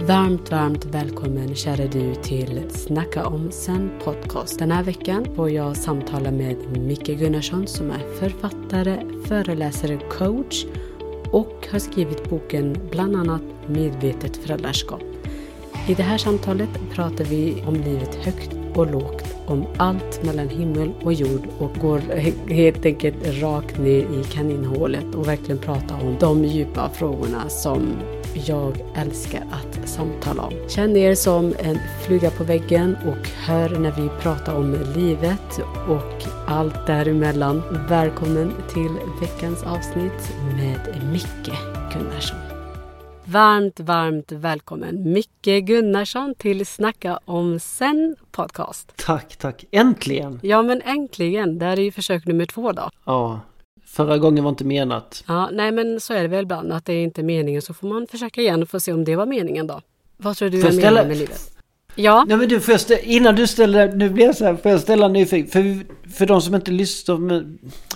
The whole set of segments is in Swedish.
Varmt, varmt välkommen kära du till Snacka om sen podcast. Den här veckan får jag samtala med Micke Gunnarsson som är författare, föreläsare, coach och har skrivit boken bland annat Medvetet föräldraskap. I det här samtalet pratar vi om livet högt och lågt, om allt mellan himmel och jord och går helt enkelt rakt ner i kaninhålet och verkligen pratar om de djupa frågorna som jag älskar att samtala om. Känn er som en fluga på väggen och hör när vi pratar om livet och allt däremellan. Välkommen till veckans avsnitt med Micke Gunnarsson. Varmt, varmt välkommen Micke Gunnarsson till Snacka om sen podcast. Tack, tack. Äntligen! Ja, men äntligen. Det här är ju försök nummer två då. Ja, förra gången var inte menat. Ja, nej men så är det väl ibland att det är inte meningen så får man försöka igen och få se om det var meningen då. Vad tror du är ställa- meningen med livet? Ja, Nej men du, får ställa, innan du ställer, nu blir jag så här, får jag ställa en nyfiken? För, för de som inte lyssnar,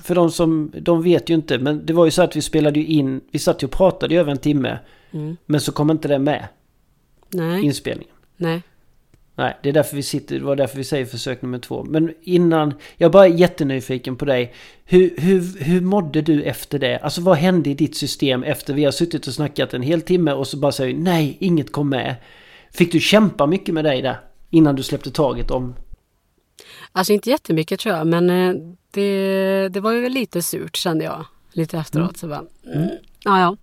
för de som, de vet ju inte, men det var ju så att vi spelade ju in, vi satt ju och pratade i över en timme, mm. men så kom inte det med, nej, inspelningen. nej. Nej, det är därför vi sitter, det var därför vi säger försök nummer två. Men innan, jag bara är jättenyfiken på dig. Hur, hur, hur mådde du efter det? Alltså vad hände i ditt system efter vi har suttit och snackat en hel timme och så bara säger vi, nej, inget kom med. Fick du kämpa mycket med dig där? Innan du släppte taget om... Alltså inte jättemycket tror jag, men eh, det, det var ju lite surt kände jag. Lite efteråt så bara, mm. ja ja.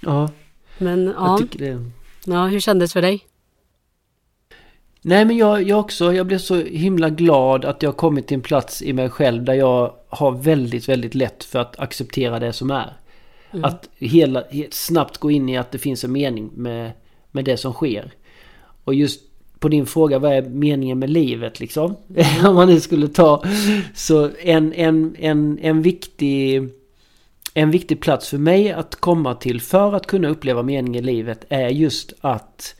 Ja, Men jag ja, tycker det... ja, hur kändes det för dig? Nej men jag, jag också, jag blev så himla glad att jag kommit till en plats i mig själv där jag har väldigt, väldigt lätt för att acceptera det som är. Mm. Att hela, he- snabbt gå in i att det finns en mening med, med det som sker. Och just på din fråga, vad är meningen med livet liksom? Om man nu skulle ta... Så en, en, en, en viktig... En viktig plats för mig att komma till för att kunna uppleva mening i livet är just att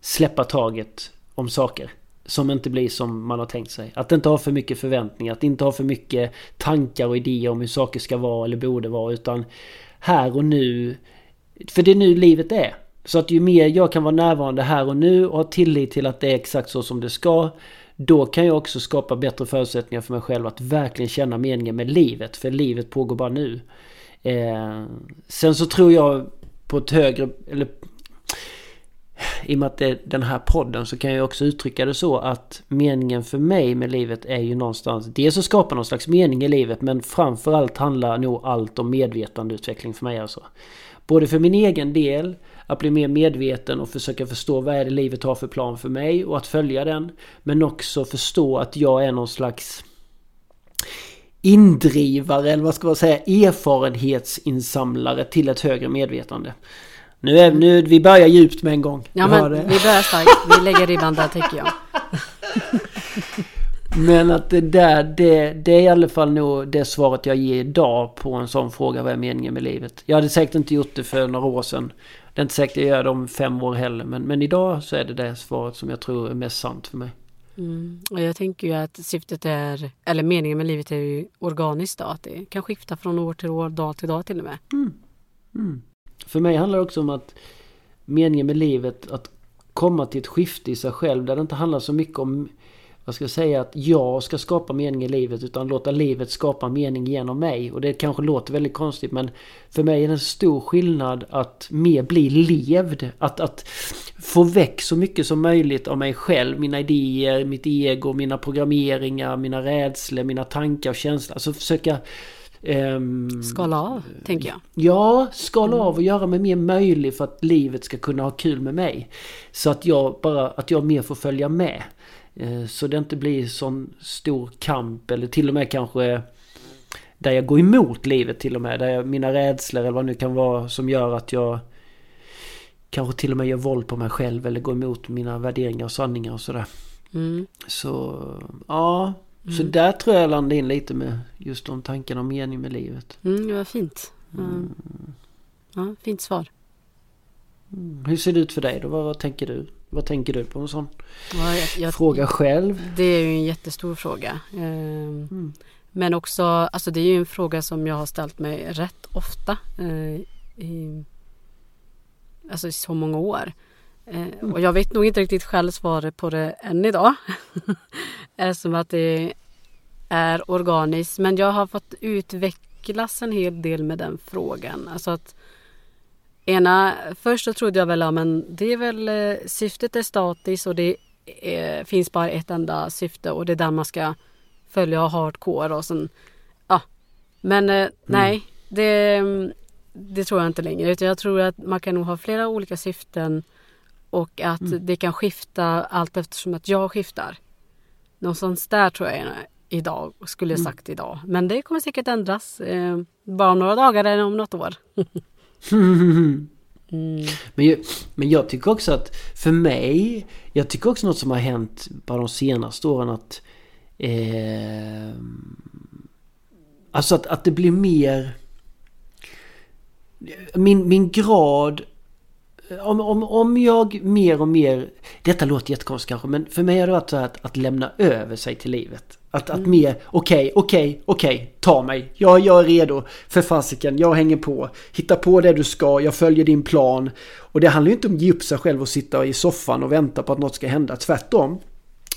släppa taget om saker. Som inte blir som man har tänkt sig. Att inte ha för mycket förväntningar, att inte ha för mycket tankar och idéer om hur saker ska vara eller borde vara. Utan här och nu. För det är nu livet är. Så att ju mer jag kan vara närvarande här och nu och ha tillit till att det är exakt så som det ska. Då kan jag också skapa bättre förutsättningar för mig själv att verkligen känna meningen med livet. För livet pågår bara nu. Eh, sen så tror jag på ett högre, eller i och med att det är den här podden så kan jag också uttrycka det så att meningen för mig med livet är ju någonstans dels att skapa någon slags mening i livet men framförallt handlar nog allt om medvetandeutveckling för mig alltså. Både för min egen del, att bli mer medveten och försöka förstå vad är det livet har för plan för mig och att följa den. Men också förstå att jag är någon slags indrivare eller vad ska man säga erfarenhetsinsamlare till ett högre medvetande. Nu är nu, vi börjar djupt med en gång. Ja hör men det. vi börjar starkt, vi lägger ribban där tycker jag. Men att det där, det, det är i alla fall nog det svaret jag ger idag på en sån fråga. Vad är meningen med livet? Jag hade säkert inte gjort det för några år sedan. Det är inte säkert jag gör det om fem år heller. Men, men idag så är det det svaret som jag tror är mest sant för mig. Mm. Och jag tänker ju att syftet är, eller meningen med livet är ju organiskt då, att det kan skifta från år till år, dag till dag till och med. Mm. För mig handlar det också om att meningen med livet, att komma till ett skifte i sig själv där det inte handlar så mycket om vad ska jag säga, att jag ska skapa mening i livet utan låta livet skapa mening genom mig. Och det kanske låter väldigt konstigt men för mig är det en stor skillnad att mer bli levd. Att, att få väck så mycket som möjligt av mig själv, mina idéer, mitt ego, mina programmeringar, mina rädslor, mina tankar och känslor. Alltså försöka ehm, Skala av, tänker jag. Ja, skala av och göra mig mer möjlig för att livet ska kunna ha kul med mig. Så att jag bara, att jag mer får följa med. Eh, Så det inte blir sån stor kamp eller till och med kanske där jag går emot livet till och med. Där jag, mina rädslor eller vad det nu kan vara som gör att jag kanske till och med gör våld på mig själv eller går emot mina värderingar och sanningar och sådär. Mm. Så ja, så Mm. där tror jag landade in lite med just de tankarna om mening med livet. Mm, det var fint. Mm. Ja, fint svar. Mm. Hur ser det ut för dig då? Vad, vad tänker du? Vad tänker du på en sån Ja, jag, jag, fråga själv? Det är ju en jättestor fråga. Ehm, Mm. Men också, alltså det är ju en fråga som jag har ställt mig rätt ofta. eh, i, alltså i så många år. Eh, och jag vet nog inte riktigt själv svaret på det än idag. Eftersom att det är organiskt. Men jag har fått utvecklas en hel del med den frågan. Alltså att ena, först så trodde jag väl att ja, det är väl eh, syftet är statiskt och det är, finns bara ett enda syfte och det är där man ska följa hardcore och sen ja. Men eh, mm. nej, det, det tror jag inte längre. Utan jag tror att man kan nog ha flera olika syften och att mm. det kan skifta allt eftersom att jag skiftar. Någonstans där tror jag idag, skulle jag mm. sagt idag. Men det kommer säkert ändras. Eh, bara om några dagar eller om något år. mm. men, jag, men jag tycker också att för mig, jag tycker också något som har hänt bara de senaste åren att eh, Alltså att, att det blir mer min, min grad om, om, om jag mer och mer... Detta låter jättekonstigt kanske men för mig har det varit så att, att lämna över sig till livet. Att, mm. att mer, okej, okay, okej, okay, okej, okay, ta mig. Jag, jag är redo. För fasiken, jag hänger på. Hitta på det du ska, jag följer din plan. Och det handlar ju inte om att ge upp sig själv och sitta i soffan och vänta på att något ska hända. Tvärtom.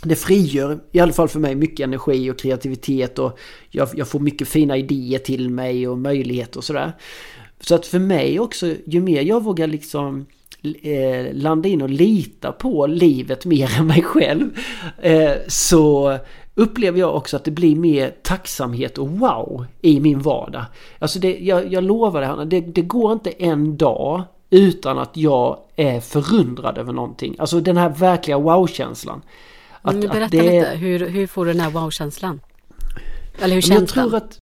Det frigör, i alla fall för mig, mycket energi och kreativitet och jag, jag får mycket fina idéer till mig och möjligheter och sådär. Så att för mig också, ju mer jag vågar liksom eh, landa in och lita på livet mer än mig själv. Eh, så upplever jag också att det blir mer tacksamhet och wow i min vardag. Alltså det, jag, jag lovar det Hanna, det, det går inte en dag utan att jag är förundrad över någonting. Alltså den här verkliga wow-känslan. Att, berätta att det... lite, hur, hur får du den här wow-känslan? Eller hur känns jag tror den? Att,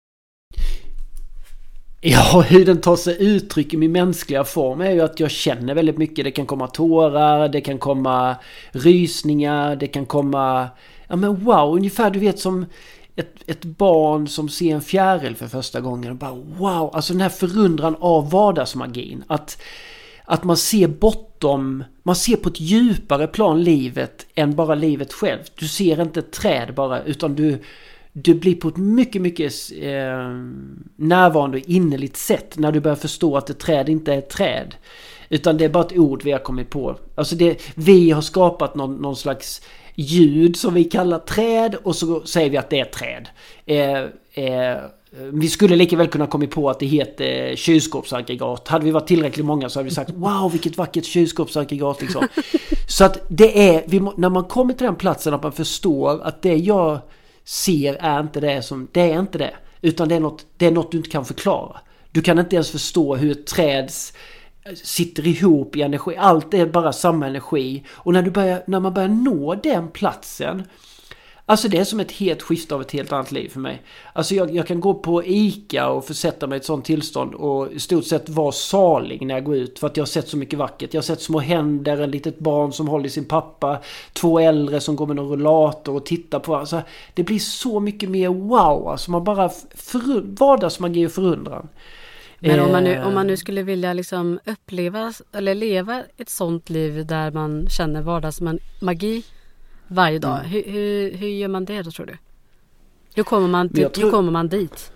Ja, hur den tar sig uttryck i min mänskliga form är ju att jag känner väldigt mycket. Det kan komma tårar, det kan komma rysningar, det kan komma... Ja men wow, ungefär du vet som ett, ett barn som ser en fjäril för första gången och bara wow, alltså den här förundran av vardagsmagin. Att, att man ser bortom, man ser på ett djupare plan livet än bara livet självt. Du ser inte ett träd bara utan du du blir på ett mycket, mycket eh, närvarande och innerligt sätt när du börjar förstå att ett träd inte är ett träd. Utan det är bara ett ord vi har kommit på. Alltså det, vi har skapat någon, någon slags ljud som vi kallar träd och så säger vi att det är träd. Eh, eh, vi skulle lika väl kunna komma på att det heter kylskåpsaggregat. Hade vi varit tillräckligt många så hade vi sagt Wow vilket vackert kylskåpsaggregat liksom. Så att det är, vi, när man kommer till den platsen att man förstår att det jag ser är inte det som, det är inte det. Utan det är något, det är något du inte kan förklara. Du kan inte ens förstå hur ett träd sitter ihop i energi. Allt är bara samma energi. Och när, du börjar, när man börjar nå den platsen Alltså det är som ett helt skifte av ett helt annat liv för mig. Alltså jag, jag, kan gå på ICA och försätta mig i ett sånt tillstånd och i stort sett vara salig när jag går ut. För att jag har sett så mycket vackert. Jag har sett små händer, en litet barn som håller sin pappa, två äldre som går med en rullator och tittar på. Alltså det blir så mycket mer wow. Alltså man bara... Vardagsmagi och förundran. Men om man, nu, om man nu skulle vilja liksom uppleva eller leva ett sånt liv där man känner vardagsmagi varje dag. Mm. Hur, hur, hur, gör man det då tror du? Hur kommer man, till, tror... hur kommer man dit?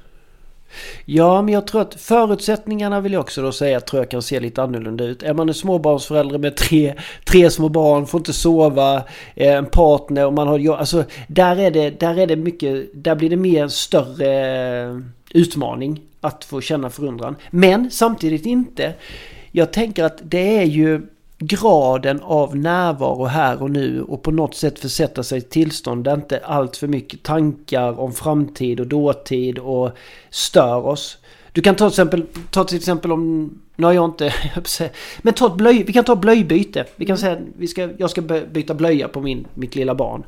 Ja, men jag tror att förutsättningarna vill jag också då säga tror jag kan se lite annorlunda ut. Är man en småbarnsförälder med tre, tre små barn, får inte sova, en partner och man har... Alltså, där är det, där är det mycket... Där blir det mer en större utmaning att få känna förundran. Men samtidigt inte. Jag tänker att det är ju graden av närvaro här och nu och på något sätt försätta sig i tillstånd där inte allt för mycket tankar om framtid och dåtid och stör oss. Du kan ta till exempel, ta till exempel om, nu har jag inte, men ta ett blöj, vi kan ta blöjbyte. Vi kan säga att vi ska, jag ska byta blöja på min, mitt lilla barn.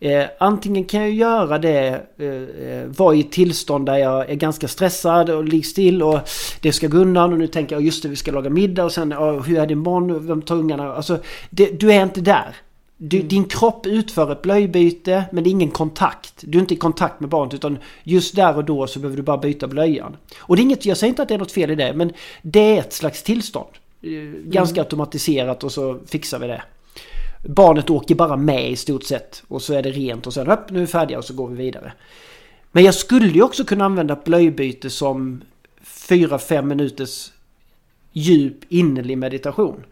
Eh, antingen kan jag göra det, eh, eh, vara i ett tillstånd där jag är ganska stressad och ligger still och det ska gå undan och nu tänker jag just det vi ska laga middag och sen oh, hur är din barn, vem tar ungarna? Alltså det, du är inte där. Du, mm. Din kropp utför ett blöjbyte men det är ingen kontakt. Du är inte i kontakt med barnet utan just där och då så behöver du bara byta blöjan. Och det är inget, jag säger inte att det är något fel i det men det är ett slags tillstånd. Eh, ganska mm. automatiserat och så fixar vi det. Barnet åker bara med i stort sett och så är det rent och sen upp nu är vi färdiga och så går vi vidare. Men jag skulle ju också kunna använda blöjbyte som 4-5 minuters djup innerlig meditation.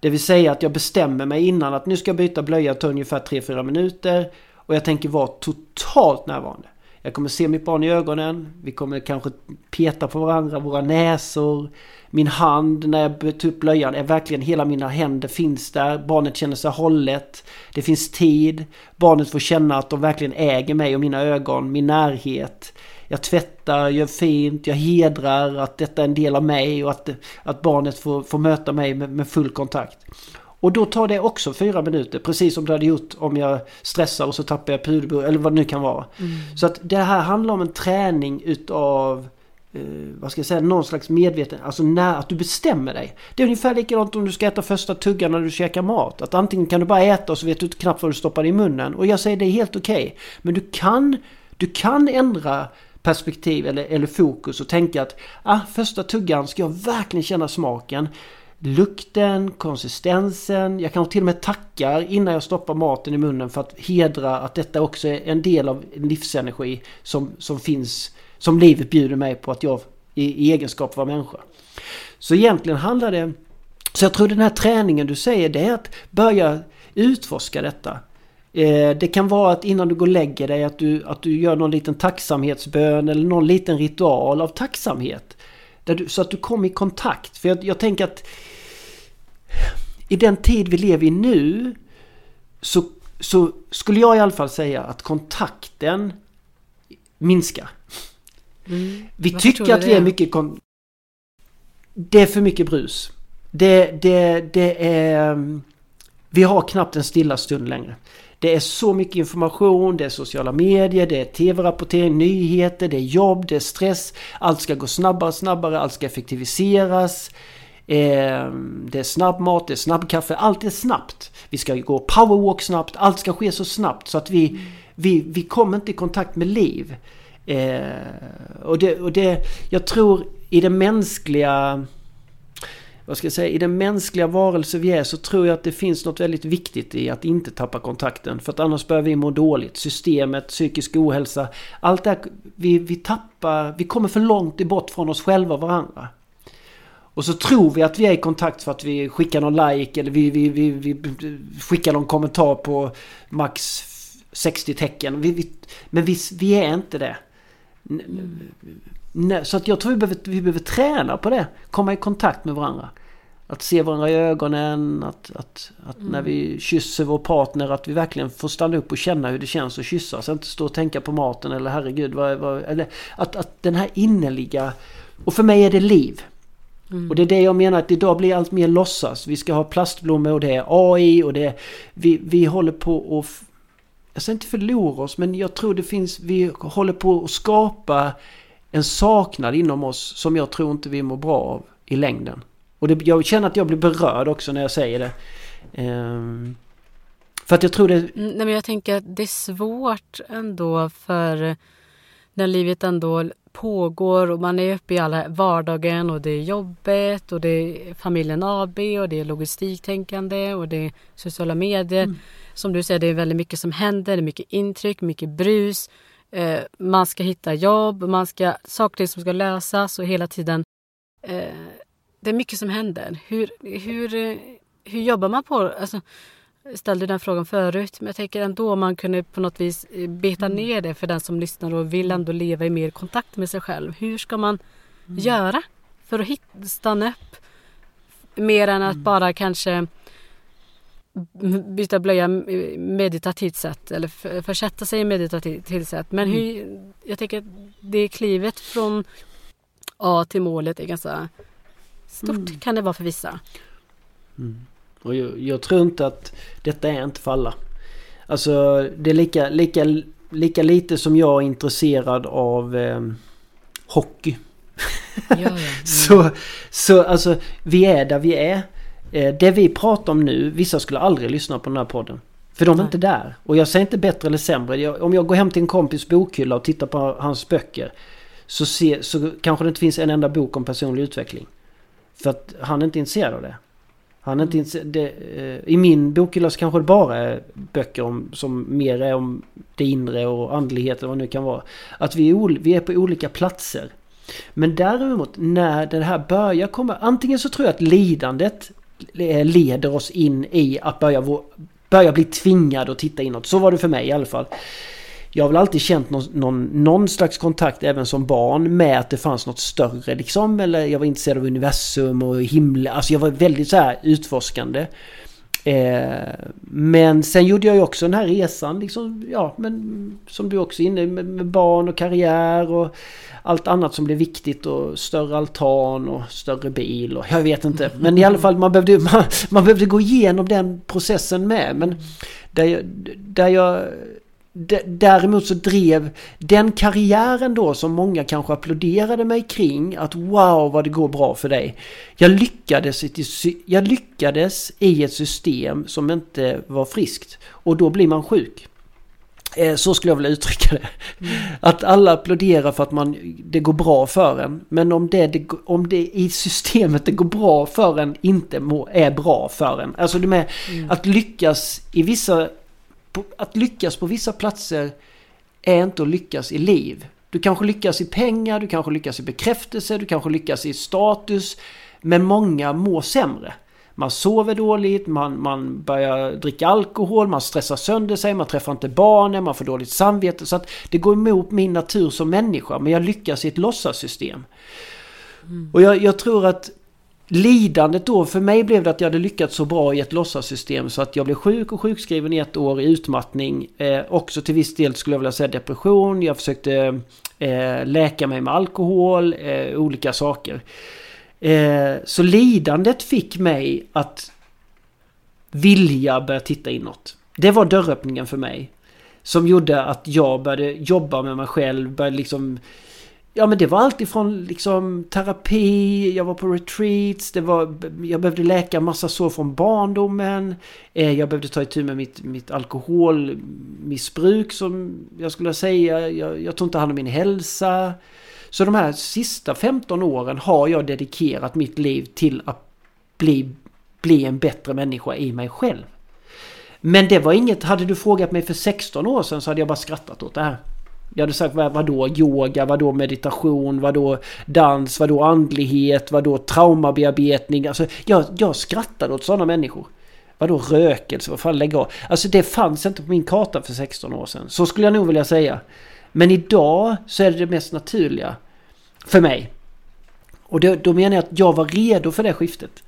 Det vill säga att jag bestämmer mig innan att nu ska jag byta blöja ta ungefär 3-4 minuter. Och jag tänker vara totalt närvarande. Jag kommer se mitt barn i ögonen. Vi kommer kanske peta på varandra, våra näsor. Min hand när jag tar upp blöjan är verkligen hela mina händer finns där. Barnet känner sig hållet. Det finns tid. Barnet får känna att de verkligen äger mig och mina ögon, min närhet. Jag tvättar, gör fint, jag hedrar att detta är en del av mig och att, att barnet får, får möta mig med, med full kontakt. Och då tar det också fyra minuter, precis som det hade gjort om jag stressar och så tappar jag puderbur eller vad det nu kan vara. Mm. Så att det här handlar om en träning utav eh, vad ska jag säga, någon slags medveten, alltså när, att du bestämmer dig. Det är ungefär likadant om du ska äta första tuggan när du käkar mat. Att antingen kan du bara äta och så vet du knappt vad du stoppar i munnen. Och jag säger det är helt okej. Okay. Men du kan, du kan ändra perspektiv eller, eller fokus och tänka att ah, första tuggan ska jag verkligen känna smaken lukten, konsistensen. Jag kanske till och med tackar innan jag stoppar maten i munnen för att hedra att detta också är en del av livsenergi som, som finns, som livet bjuder mig på att jag i, i egenskap av människa. Så egentligen handlar det, så jag tror den här träningen du säger det är att börja utforska detta. Eh, det kan vara att innan du går och lägger dig att du, att du gör någon liten tacksamhetsbön eller någon liten ritual av tacksamhet. Du, så att du kommer i kontakt. För jag, jag tänker att i den tid vi lever i nu så, så skulle jag i alla fall säga att kontakten minskar. Mm. Vi Varför tycker att vi är mycket... Kon- det är för mycket brus. Det, det, det är... Vi har knappt en stilla stund längre. Det är så mycket information, det är sociala medier, det är tv-rapportering, nyheter, det är jobb, det är stress. Allt ska gå snabbare, snabbare, allt ska effektiviseras. Ehm, det är snabb mat, det är snabbkaffe, allt är snabbt. Vi ska gå powerwalk snabbt, allt ska ske så snabbt så att vi, mm. vi, vi kommer inte i kontakt med liv. Ehm, och, det, och det, jag tror i den mänskliga vad ska jag säga, i den mänskliga varelse vi är så tror jag att det finns något väldigt viktigt i att inte tappa kontakten. För att annars börjar vi må dåligt. Systemet, psykisk ohälsa, allt det här, vi, vi tappar, vi kommer för långt bort från oss själva och varandra. Och så tror vi att vi är i kontakt för att vi skickar någon like eller vi, vi, vi, vi skickar någon kommentar på max 60 tecken. Vi, men vi, vi är inte det. Så att jag tror vi behöver, vi behöver träna på det. Komma i kontakt med varandra. Att se varandra i ögonen, att, att, att mm. när vi kysser vår partner att vi verkligen får stanna upp och känna hur det känns att kyssas. Inte stå och tänka på maten eller herregud vad, vad eller att, att den här innerliga... Och för mig är det liv. Mm. Och det är det jag menar att idag blir allt mer låtsas. Vi ska ha plastblommor och det är AI och det är... Vi, vi håller på att... Jag säger inte förlora oss men jag tror det finns... Vi håller på att skapa en saknad inom oss som jag tror inte vi mår bra av i längden. Och det, jag känner att jag blir berörd också när jag säger det. Um, för att jag tror det... Mm, nej men jag tänker att det är svårt ändå för när livet ändå pågår och man är uppe i alla vardagen och det är jobbet och det är familjen AB och det är logistiktänkande och det är sociala medier. Mm. Som du säger, det är väldigt mycket som händer, det är mycket intryck, mycket brus. Eh, man ska hitta jobb, man ska, saker som ska lösas och hela tiden eh, det är mycket som händer. Hur, hur, hur jobbar man på alltså, ställde den frågan förut men jag tänker ändå om man kunde på något vis eh, beta mm. ner det för den som lyssnar och vill ändå leva i mer kontakt med sig själv. Hur ska man mm. göra för att hitta, stanna upp? Mer än att mm. bara kanske byta blöja meditativt sätt eller försätta sig i meditativt sätt. Men mm. hur, jag tänker att det klivet från A till målet är ganska stort mm. kan det vara för vissa. Mm. Och jag, jag, tror inte att detta är inte för alla. Alltså det är lika, lika, lika lite som jag är intresserad av eh, hockey. Ja, ja. så, så alltså vi är där vi är. Eh, det vi pratar om nu, vissa skulle aldrig lyssna på den här podden. För de är Nej. inte där. Och jag säger inte bättre eller sämre. Jag, om jag går hem till en kompis bokhylla och tittar på hans böcker. Så, se, så kanske det inte finns en enda bok om personlig utveckling. För att han är inte intresserad av det. Han är inte det, eh, I min bokhylla så kanske det bara är böcker om, som mer är om det inre och andlighet eller vad det nu kan vara. Att vi är, vi är på olika platser. Men däremot när det här börjar komma, antingen så tror jag att lidandet leder oss in i att börja, börja bli tvingade att titta inåt. Så var det för mig i alla fall. Jag har väl alltid känt någon, någon, någon, slags kontakt även som barn med att det fanns något större liksom. Eller jag var intresserad av universum och himmel. Alltså jag var väldigt så här utforskande. Eh, men sen gjorde jag ju också den här resan liksom, ja men som du också är inne med, med barn och karriär och allt annat som blev viktigt och större altan och större bil och jag vet inte. Men i alla fall man behövde, man, man behövde gå igenom den processen med. Men där jag, där jag Däremot så drev den karriären då som många kanske applåderade mig kring att wow vad det går bra för dig. Jag lyckades, jag lyckades i ett system som inte var friskt och då blir man sjuk. Eh, så skulle jag vilja uttrycka det. Mm. Att alla applåderar för att man, det går bra för en. Men om det, det, om det i systemet det går bra för en inte må, är bra för en. Alltså det med mm. att lyckas i vissa att lyckas på vissa platser är inte att lyckas i liv. Du kanske lyckas i pengar, du kanske lyckas i bekräftelse, du kanske lyckas i status. Men många mår sämre. Man sover dåligt, man, man börjar dricka alkohol, man stressar sönder sig, man träffar inte barnen, man får dåligt samvete. Så att det går emot min natur som människa, men jag lyckas i ett låtsassystem. Mm. Och jag, jag tror att Lidandet då för mig blev det att jag hade lyckats så bra i ett låtsassystem så att jag blev sjuk och sjukskriven i ett år i utmattning. Eh, också till viss del skulle jag vilja säga depression. Jag försökte eh, läka mig med alkohol, eh, olika saker. Eh, så lidandet fick mig att vilja börja titta inåt. Det var dörröppningen för mig. Som gjorde att jag började jobba med mig själv, började liksom Ja men det var alltifrån liksom terapi, jag var på retreats, det var, jag behövde läka massa sår från barndomen. Eh, jag behövde ta itu med mitt, mitt alkoholmissbruk som jag skulle säga. Jag, jag tog inte hand om min hälsa. Så de här sista 15 åren har jag dedikerat mitt liv till att bli, bli en bättre människa i mig själv. Men det var inget, hade du frågat mig för 16 år sedan så hade jag bara skrattat åt det här. Jag hade sagt vad, vadå yoga, vadå meditation, vadå dans, vadå andlighet, vadå traumabearbetning. Alltså jag, jag skrattade åt sådana människor. Vadå rökelse, vad fan lägg av. Alltså det fanns inte på min karta för 16 år sedan. Så skulle jag nog vilja säga. Men idag så är det det mest naturliga. För mig. Och då, då menar jag att jag var redo för det skiftet.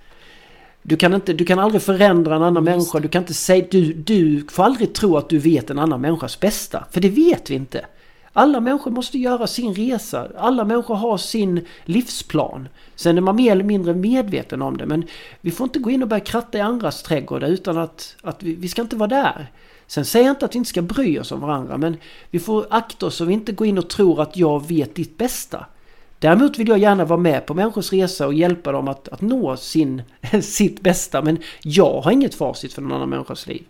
Du kan, inte, du kan aldrig förändra en annan människa. Du kan inte säga... Du, du får aldrig tro att du vet en annan människas bästa. För det vet vi inte. Alla människor måste göra sin resa. Alla människor har sin livsplan. Sen är man mer eller mindre medveten om det. Men vi får inte gå in och börja kratta i andras trädgårdar utan att, att vi, vi ska inte vara där. Sen säger jag inte att vi inte ska bry oss om varandra men vi får akta oss så vi inte går in och tror att jag vet ditt bästa. Däremot vill jag gärna vara med på människors resa och hjälpa dem att, att nå sin, sitt bästa men jag har inget facit för någon annan människas liv.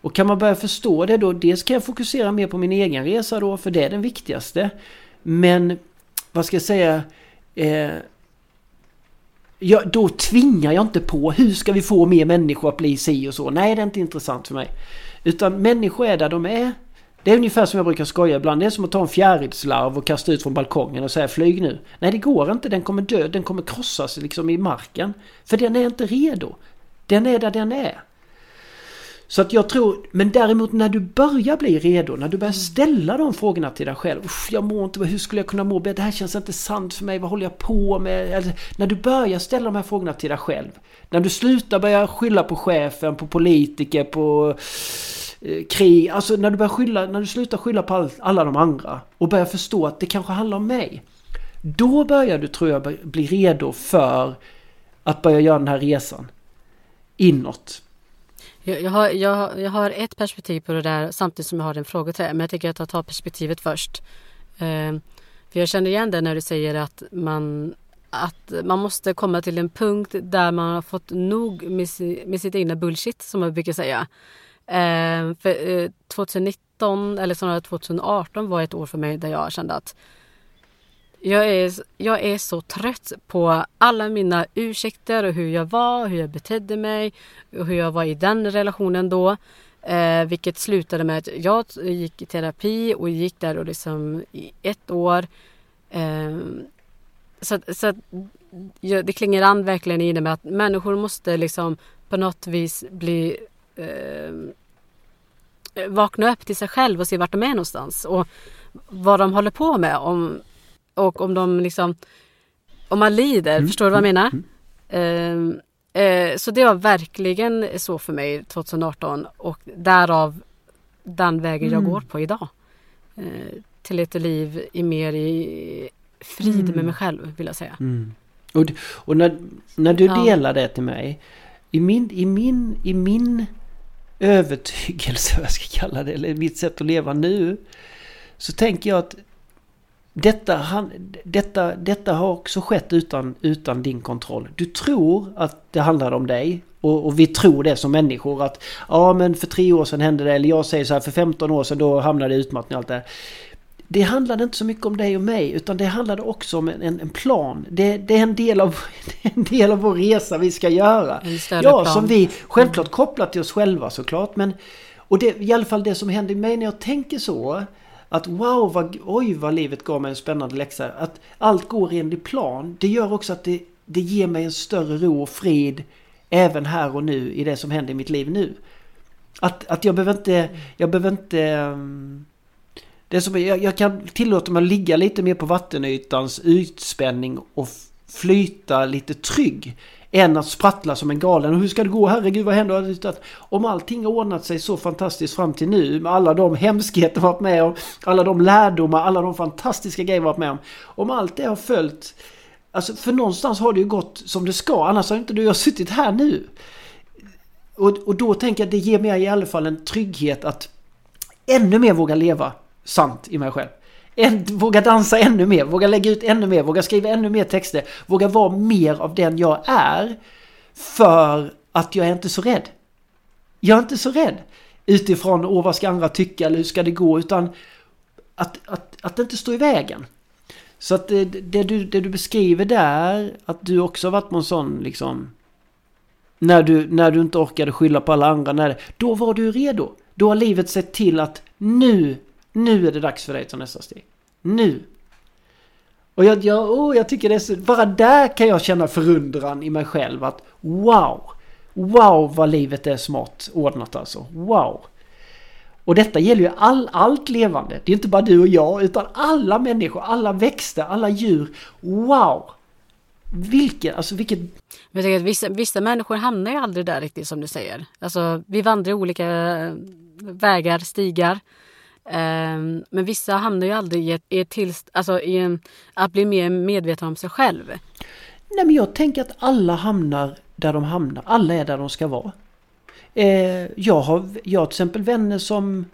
Och kan man börja förstå det då, dels kan jag fokusera mer på min egen resa då, för det är den viktigaste. Men, vad ska jag säga? Eh, ja, då tvingar jag inte på, hur ska vi få mer människor att bli si och så? Nej, det är inte intressant för mig. Utan människor är där de är. Det är ungefär som jag brukar skoja ibland. Det är som att ta en fjärilslarv och kasta ut från balkongen och säga flyg nu. Nej, det går inte. Den kommer dö. Den kommer krossas liksom i marken. För den är inte redo. Den är där den är. Så att jag tror, men däremot när du börjar bli redo, när du börjar mm. ställa de frågorna till dig själv. jag mår inte, hur skulle jag kunna må bättre? Det här känns inte sant för mig, vad håller jag på med? Eller, när du börjar ställa de här frågorna till dig själv. När du slutar börja skylla på chefen, på politiker, på eh, krig. Alltså när du börjar skylla, när du slutar skylla på all, alla de andra. Och börjar förstå att det kanske handlar om mig. Då börjar du, tror jag, bli redo för att börja göra den här resan. Inåt. Jag, jag, har, jag, jag har ett perspektiv på det där samtidigt som jag har en fråga till Men jag tycker att jag tar perspektivet först. Eh, för jag känner igen det när du säger att man, att man måste komma till en punkt där man har fått nog med, med sitt egna bullshit som jag brukar säga. Eh, för eh, 2019 eller snarare 2018 var ett år för mig där jag kände att jag är, jag är så trött på alla mina ursäkter och hur jag var, hur jag betedde mig och hur jag var i den relationen då. Eh, vilket slutade med att jag gick i terapi och gick där och liksom i ett år. Eh, så, så det klingar an verkligen i det med att människor måste liksom på något vis bli eh, vakna upp till sig själv och se vart de är någonstans och vad de håller på med. Om, och om de liksom om man lider, mm. förstår du vad jag menar? Mm. Eh, eh, så det var verkligen så för mig 2018 och därav den vägen jag mm. går på idag. Eh, till ett liv i mer i frid med mm. mig själv vill jag säga. Mm. Och, och när, när du ja. delar det till mig. I min, i min, i min övertygelse, vad jag ska kalla det, eller mitt sätt att leva nu. Så tänker jag att detta, han, detta, detta har också skett utan, utan din kontroll. Du tror att det handlar om dig. Och, och, vi tror det som människor att ja men för tre år sedan hände det eller jag säger så här för 15 år sedan då hamnade det i utmattning och allt det Det handlade inte så mycket om dig och mig utan det handlade också om en, en plan. Det, det, är en del av, en del av vår resa vi ska göra. Ja, plan. som vi självklart kopplar till oss själva såklart men och det i alla fall det som händer mig när jag tänker så att wow, vad, oj vad livet gav mig en spännande läxa. Att allt går enligt plan. Det gör också att det, det ger mig en större ro och frid även här och nu i det som händer i mitt liv nu. Att, att jag behöver inte, jag behöver inte... Ehm, det som, jag, jag kan tillåta mig att ligga lite mer på vattenytans utspänning och flyta lite trygg än att sprattla som en galen. Och hur ska det gå? Herregud vad händer? Om allting har ordnat sig så fantastiskt fram till nu med alla de hemskheter varit med om, alla de lärdomar, alla de fantastiska grejer varit med om. Om allt det har följt Alltså för någonstans har det ju gått som det ska, annars har inte du och jag suttit här nu. Och, och då tänker jag att det ger mig i alla fall en trygghet att ännu mer våga leva sant i mig själv. En, våga dansa ännu mer, våga lägga ut ännu mer, våga skriva ännu mer texter. Våga vara mer av den jag är. För att jag är inte så rädd. Jag är inte så rädd utifrån åh vad ska andra tycka eller hur ska det gå utan att, att, att inte står i vägen. Så att eh, det, det, du, det du beskriver där, att du också har varit på en sån liksom... När du, när du inte orkade skylla på alla andra, när, då var du redo. Då har livet sett till att nu nu är det dags för dig att ta nästa steg. Nu! Och jag, jag, oh, jag tycker det är så, bara där kan jag känna förundran i mig själv att wow! Wow vad livet är smart ordnat alltså. Wow! Och detta gäller ju all, allt levande. Det är inte bara du och jag utan alla människor, alla växter, alla djur. Wow! Vilken, alltså vilket... Men jag tänker att vissa, vissa människor hamnar ju aldrig där riktigt som du säger. Alltså vi vandrar olika eh, vägar, stigar. Um, men vissa hamnar ju aldrig i ett, i ett tillst, alltså i en, att bli mer medvetna om sig själv. Nej men jag tänker att alla hamnar där de hamnar. Alla är där de ska vara. Eh, jag, har, jag har till exempel vänner som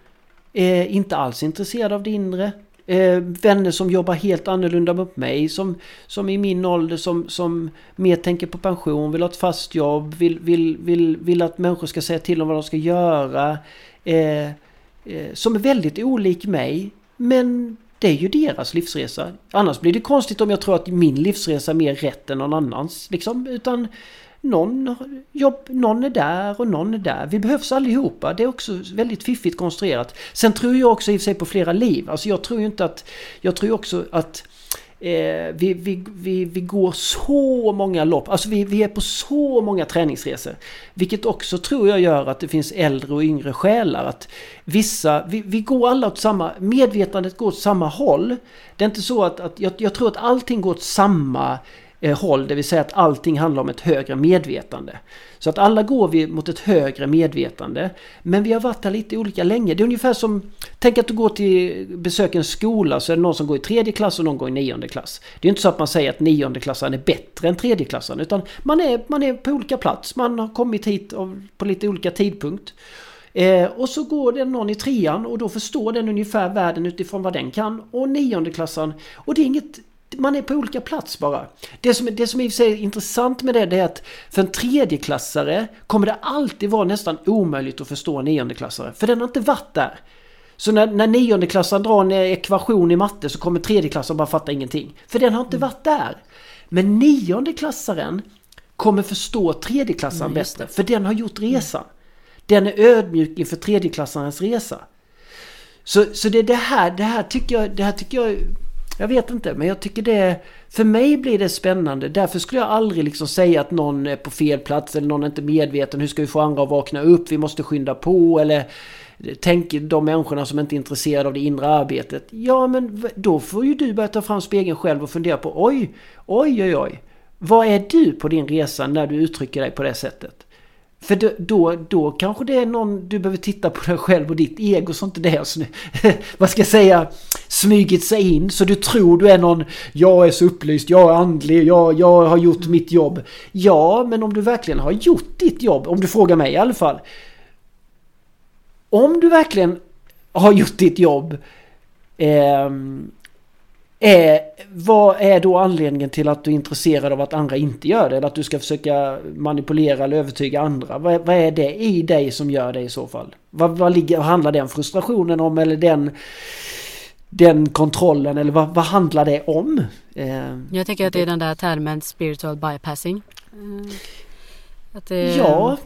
är inte alls är intresserade av det inre. Eh, vänner som jobbar helt annorlunda mot mig. Som, som i min ålder som, som mer tänker på pension, vill ha ett fast jobb, vill, vill, vill, vill att människor ska säga till om vad de ska göra. Eh, Eh, som är väldigt olik mig. Men det är ju deras livsresa. Annars blir det konstigt om jag tror att min livsresa är mer rätt än någon annans. Liksom. Utan någon, jobb, någon är där och någon är där. Vi behövs allihopa. Det är också väldigt fiffigt konstruerat. Sen tror jag också i och för sig på flera liv. Alltså jag tror ju inte att... Jag tror också att Eh, vi, vi, vi, vi går så många lopp, alltså vi, vi är på så många träningsresor. Vilket också tror jag gör att det finns äldre och yngre själar. Att vissa, vi, vi går alla åt samma, medvetandet går åt samma håll. Det är inte så att, att jag, jag tror att allting går åt samma Eh, håll, det vill säga att allting handlar om ett högre medvetande. Så att alla går vi mot ett högre medvetande. Men vi har varit här lite olika länge. Det är ungefär som, tänk att du går till besök en skola så är det någon som går i tredje klass och någon går i nionde klass. Det är inte så att man säger att niondeklassaren är bättre än tredjeklassaren utan man är, man är på olika plats. Man har kommit hit på lite olika tidpunkt. Eh, och så går det någon i trean och då förstår den ungefär världen utifrån vad den kan. Och niondeklassaren, och det är inget man är på olika plats bara. Det som, det som i och för sig är intressant med det, det är att för en tredjeklassare kommer det alltid vara nästan omöjligt att förstå en niondeklassare. För den har inte varit där. Så när, när niondeklassaren drar en ekvation i matte så kommer tredjeklassaren bara fatta ingenting. För den har inte mm. varit där. Men niondeklassaren kommer förstå tredjeklassaren mm, bättre. För den har gjort resan. Den är ödmjuk inför tredjeklassarens resa. Så, så det, det, här, det här tycker jag, det här tycker jag jag vet inte, men jag tycker det... För mig blir det spännande. Därför skulle jag aldrig liksom säga att någon är på fel plats eller någon är inte medveten. Hur ska vi få andra att vakna upp? Vi måste skynda på eller... Tänk de människorna som inte är intresserade av det inre arbetet. Ja, men då får ju du börja ta fram spegeln själv och fundera på oj, oj, oj, oj. Vad är du på din resa när du uttrycker dig på det sättet? För då, då, då kanske det är någon du behöver titta på dig själv och ditt ego som inte det har vad ska jag säga smygit sig in så du tror du är någon jag är så upplyst, jag är andlig, jag, jag har gjort mitt jobb. Ja, men om du verkligen har gjort ditt jobb, om du frågar mig i alla fall. Om du verkligen har gjort ditt jobb eh, är, vad är då anledningen till att du är intresserad av att andra inte gör det? Eller att du ska försöka manipulera eller övertyga andra? Vad, vad är det i dig som gör det i så fall? Vad, vad, ligger, vad handlar den frustrationen om eller den, den kontrollen eller vad, vad handlar det om? Eh, jag tänker att det är den där termen spiritual bypassing. Mm. Det, ja.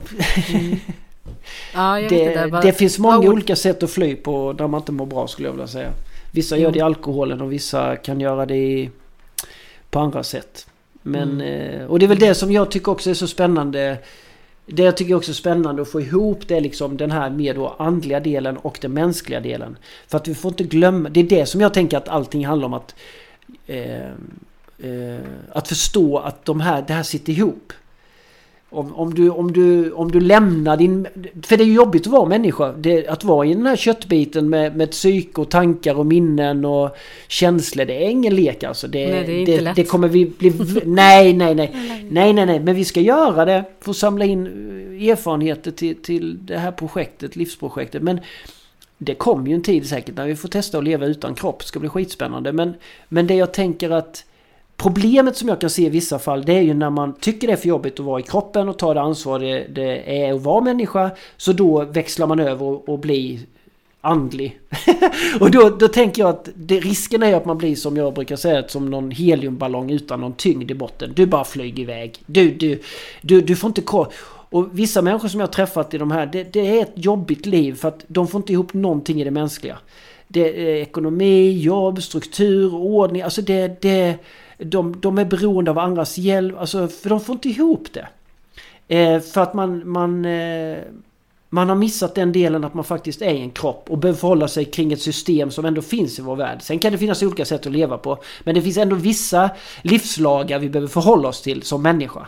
Mm. ja det, det, det, finns många olika sätt att fly på där man inte mår bra skulle jag vilja säga. Vissa gör det i alkoholen och vissa kan göra det på andra sätt. Men, mm. Eh, och det är väl det som jag tycker också är så spännande. Det jag tycker också är spännande att få ihop det är liksom den här mer då andliga delen och den mänskliga delen. För att vi får inte glömma, det är det som jag tänker att allting handlar om att eh, eh, Att förstå att de här, det här sitter ihop. Om, om, du, om, du, om du lämnar din... För det är ju jobbigt att vara människa. Det, att vara i den här köttbiten med, med psyk och tankar och minnen och känslor. Det är ingen lek alltså. Det, nej, det är inte det, lätt. det kommer vi bli... Nej, nej, nej. Nej, nej, nej. Men vi ska göra det. Få samla in eh, erfarenheter till, till det här projektet, livsprojektet. Men det kommer ju en tid säkert när vi får testa att leva utan kropp. Det ska bli skitspännande. Men, men det jag tänker att Problemet som jag kan se i vissa fall det är ju när man tycker det är för jobbigt att vara i kroppen och ta det ansvar det, det är att vara människa. Så då växlar man över och, och blir andlig. och då, då tänker jag att det, risken är att man blir som jag brukar säga som någon heliumballong utan någon tyngd i botten. Du bara flyger iväg. Du, du, du, du får inte koll. Och vissa människor som jag har träffat i de här, det, det, är ett jobbigt liv för att de får inte ihop någonting i det mänskliga. Det är ekonomi, jobb, struktur, ordning. Alltså det, det de, de är beroende av andras hjälp. Alltså, för de får inte ihop det. Eh, för att man, man, eh, man har missat den delen att man faktiskt är en kropp och behöver förhålla sig kring ett system som ändå finns i vår värld. Sen kan det finnas olika sätt att leva på. Men det finns ändå vissa livslagar vi behöver förhålla oss till som människa.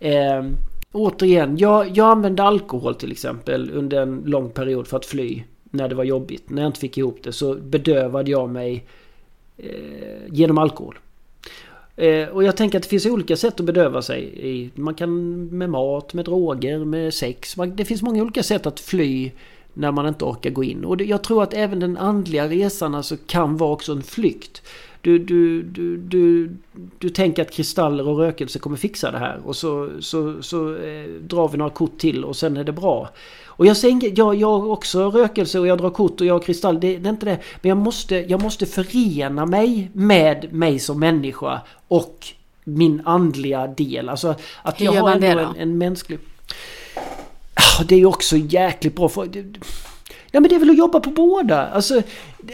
Eh, återigen, jag, jag använde alkohol till exempel under en lång period för att fly. När det var jobbigt. När jag inte fick ihop det så bedövade jag mig eh, genom alkohol. Eh, och jag tänker att det finns olika sätt att bedöva sig. Man kan med mat, med droger, med sex. Det finns många olika sätt att fly när man inte orkar gå in. Och jag tror att även den andliga resan alltså kan vara också en flykt. Du, du, du, du, du tänker att kristaller och rökelse kommer fixa det här och så, så, så eh, drar vi några kort till och sen är det bra. Och jag säger jag, jag också rökelse och jag drar kort och jag har kristall. Det, det, är inte det. Men jag måste, jag måste förena mig med mig som människa och min andliga del. Alltså att jag har ändå en, en mänsklig... Ah, det är ju också jäkligt bra. För, Ja men det är väl att jobba på båda. Alltså,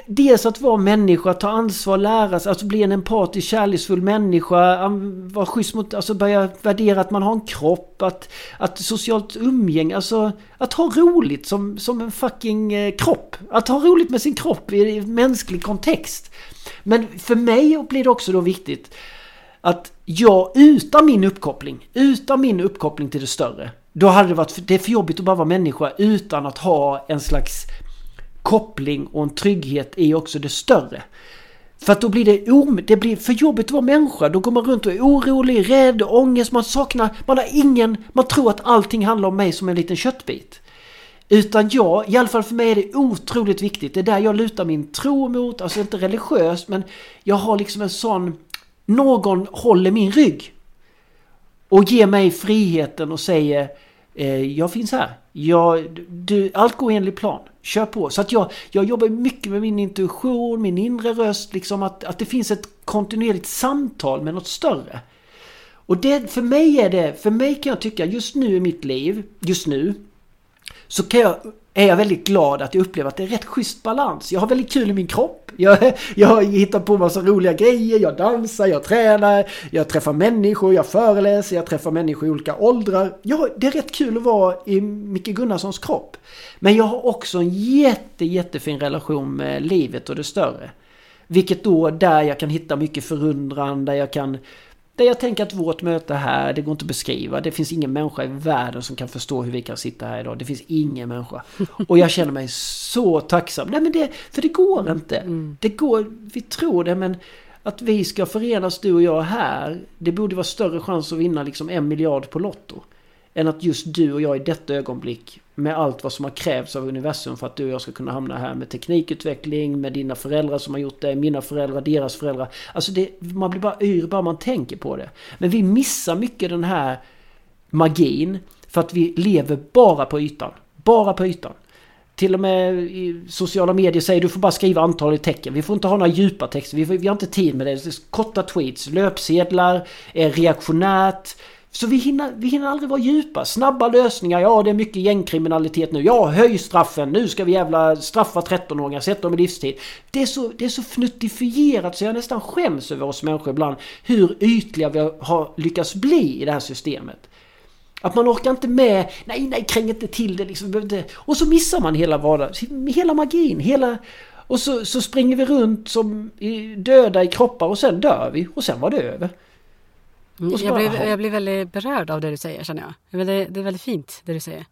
dels att vara människa, ta ansvar, lära sig, alltså bli en empatisk, kärleksfull människa, vara schysst mot, alltså börja värdera att man har en kropp, att, att socialt umgänge, alltså att ha roligt som, som en fucking eh, kropp. Att ha roligt med sin kropp i, en mänsklig kontext. Men för mig blir det också då viktigt att jag utan min uppkoppling, utan min uppkoppling till det större, då hade det varit det är för jobbigt att bara vara människa utan att ha en slags koppling och en trygghet i också det större. För att då blir det, det blir för jobbigt att vara människa. Då går man runt och är orolig, rädd, ångest, man saknar, man har ingen, man tror att allting handlar om mig som en liten köttbit. Utan jag, i alla fall för mig är det otroligt viktigt. Det är där jag lutar min tro mot, alltså inte religiöst men jag har liksom en sån, någon håller min rygg. Och ger mig friheten och säger Eh, jag finns här. Jag, du, allt går enligt plan. Kör på. Så att jag, jag jobbar mycket med min intuition, min inre röst. Liksom att, att det finns ett kontinuerligt samtal med något större. Och det, för mig är det, för mig kan jag tycka just nu i mitt liv, just nu, så kan jag är jag väldigt glad att jag upplever att det är rätt schysst balans. Jag har väldigt kul i min kropp. Jag, jag hittar på massa roliga grejer. Jag dansar, jag tränar, jag träffar människor, jag föreläser, jag träffar människor i olika åldrar. Ja, det är rätt kul att vara i Micke Gunnarssons kropp. Men jag har också en jätte, jättefin relation med livet och det större. Vilket då där jag kan hitta mycket förundran, där jag kan där jag tänker att vårt möte här, det går inte att beskriva. Det finns ingen människa i världen som kan förstå hur vi kan sitta här idag. Det finns ingen människa. Och jag känner mig så tacksam. Nej men det, för det går inte. Mm. Det går, vi tror det men att vi ska förenas du och jag här. Det borde vara större chans att vinna liksom en miljard på Lotto. Än att just du och jag i detta ögonblick med allt vad som har krävts av universum för att du och jag ska kunna hamna här med teknikutveckling, med dina föräldrar som har gjort det, mina föräldrar, deras föräldrar. Alltså det, man blir bara yr bara man tänker på det. Men vi missar mycket den här magin för att vi lever bara på ytan. Bara på ytan. Till och med i sociala medier säger du får bara skriva antalet tecken. Vi får inte ha några djupa texter. Vi, får, vi har inte tid med det. Korta tweets, löpsedlar, eh, reaktionärt. Så vi hinner, vi hinner aldrig vara djupa. Snabba lösningar. Ja, det är mycket gängkriminalitet nu. Ja, höj straffen. Nu ska vi jävla straffa 13-åringar. Sätta dem i livstid. Det är, så, det är så fnuttifierat så jag nästan skäms över oss människor ibland. Hur ytliga vi har lyckats bli i det här systemet. Att man orkar inte med, nej, nej, kräng inte till det liksom. Och så missar man hela vardagen, hela magin, hela... Och så, så springer vi runt som döda i kroppar och sen dör vi och sen var det över. Mm, jag, blir, jag blir väldigt berörd av det du säger känner jag. Det, det är väldigt fint det du säger.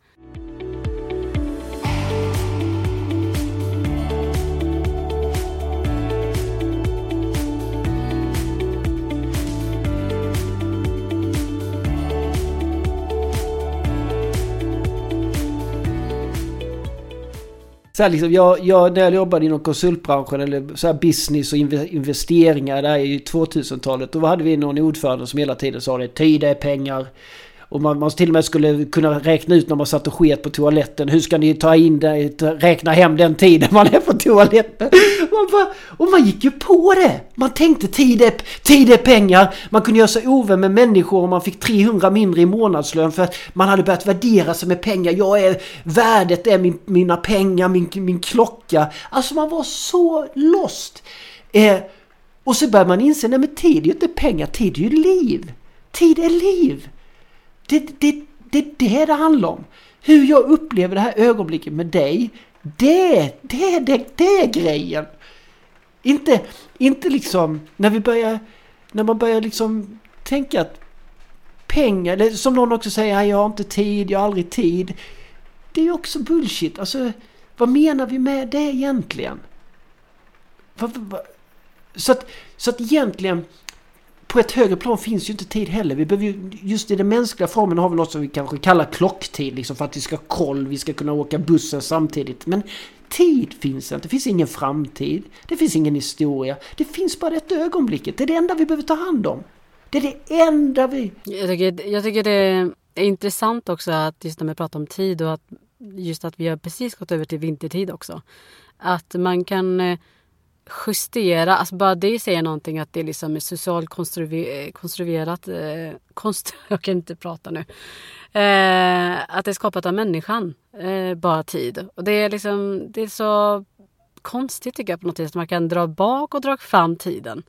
Så här liksom, jag, jag, när jag jobbade inom konsultbranschen eller så här business och investeringar där i 2000-talet. Då hade vi någon ordförande som hela tiden sa det. Tid är pengar. Och man, man till och med skulle kunna räkna ut när man satt och sket på toaletten. Hur ska ni ta in det, räkna hem den tiden man är på toaletten? Man bara, och man gick ju på det! Man tänkte tid är, tid är pengar. Man kunde göra sig ovän med människor om man fick 300 mindre i månadslön för att man hade börjat värdera sig med pengar. Jag är, värdet är min, mina pengar, min, min klocka. Alltså man var så lost. Eh, och så började man inse, nej men tid är ju inte pengar, tid är ju liv. Tid är liv. Det, det, det är det det handlar om. Hur jag upplever det här ögonblicket med dig. Det, det, det, det är grejen. Inte, inte liksom när vi börjar, när man börjar liksom tänka att pengar, eller som någon också säger, jag har inte tid, jag har aldrig tid. Det är ju också bullshit. Alltså, vad menar vi med det egentligen? Så att, så att egentligen på ett högre plan finns ju inte tid heller. Vi behöver ju, just i den mänskliga formen har vi något som vi kanske kallar klocktid. Liksom för att vi ska ha koll, vi ska kunna åka bussen samtidigt. Men tid finns inte. Det finns ingen framtid. Det finns ingen historia. Det finns bara ett ögonblicket. Det är det enda vi behöver ta hand om. Det är det enda vi... Jag tycker, jag tycker det är intressant också att just när vi pratar om tid och att just att vi har precis gått över till vintertid också. Att man kan eh, justera, alltså bara det säger någonting att det liksom är socialt konstruerat. Eh, konst, jag kan inte prata nu. Eh, att det är skapat av människan, eh, bara tid. Och det är liksom, det är så konstigt tycker jag på något vis att man kan dra bak och dra fram tiden.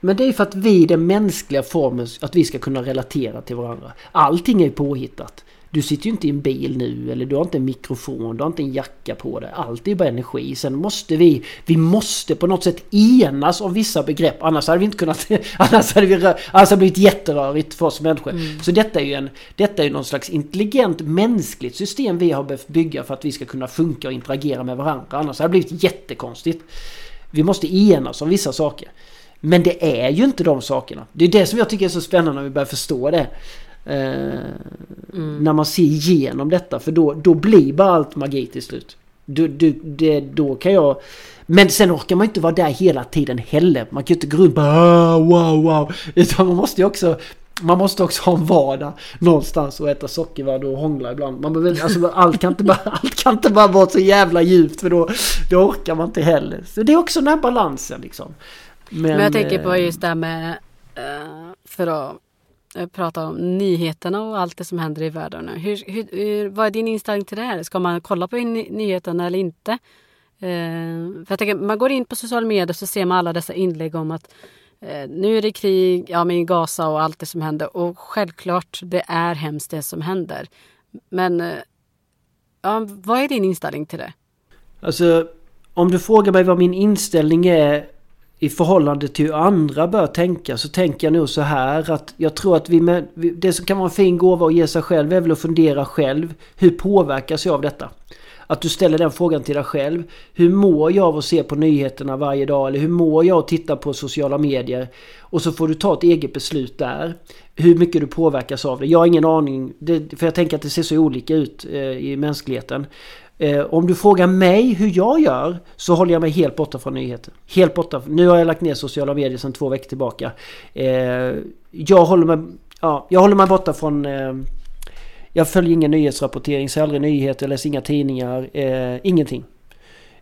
Men det är för att vi, i den mänskliga formen, att vi ska kunna relatera till varandra. Allting är påhittat. Du sitter ju inte i en bil nu eller du har inte en mikrofon, du har inte en jacka på dig. Allt är bara energi. Sen måste vi, vi måste på något sätt enas om vissa begrepp. Annars hade vi inte kunnat, annars hade vi annars hade det blivit jätterörigt för oss människor. Mm. Så detta är ju en, detta är ju någon slags intelligent mänskligt system vi har behövt bygga för att vi ska kunna funka och interagera med varandra. Annars hade det blivit jättekonstigt. Vi måste enas om vissa saker. Men det är ju inte de sakerna. Det är det som jag tycker är så spännande när vi börjar förstå det. Eh, mm. När man ser igenom detta för då, då blir bara allt magi till slut. Du, du, det, då kan jag... Men sen orkar man inte vara där hela tiden heller. Man kan ju inte gå runt bara ah, wow wow. Utan man måste ju också man måste också ha en vardag någonstans och äta sockervadd och hångla ibland. Man behöver, alltså, allt, kan inte bara, allt kan inte bara vara så jävla djupt för då, då orkar man inte heller. Så det är också den här balansen liksom. Men, Men jag tänker på just det här med, uh, för att eh, Eh, prata om nyheterna och allt det som händer i världen nu. Hur, hur, hur, vad är din inställning till det här? Ska man kolla på nyheterna eller inte? Eh, för jag tänker, man går in på sociala medier så ser man alla dessa inlägg om att eh, nu är det krig ja, i Gaza och allt det som händer. Och självklart, det är hemskt det som händer. Men eh, ja, vad är din inställning till det? Alltså, om du frågar mig vad min inställning är i förhållande till hur andra bör tänka så tänker jag nog så här att jag tror att vi med, det som kan vara en fin gåva att ge sig själv är väl att fundera själv. Hur påverkas jag av detta? Att du ställer den frågan till dig själv. Hur mår jag av att se på nyheterna varje dag? Eller hur mår jag av att titta på sociala medier? Och så får du ta ett eget beslut där. Hur mycket du påverkas av det. Jag har ingen aning. Det, för jag tänker att det ser så olika ut eh, i mänskligheten. Eh, om du frågar mig hur jag gör så håller jag mig helt borta från nyheter. Helt borta. Nu har jag lagt ner sociala medier sedan två veckor tillbaka. Eh, jag, håller mig, ja, jag håller mig borta från... Eh, jag följer ingen nyhetsrapportering, ser aldrig nyheter, läser inga tidningar. Ingenting.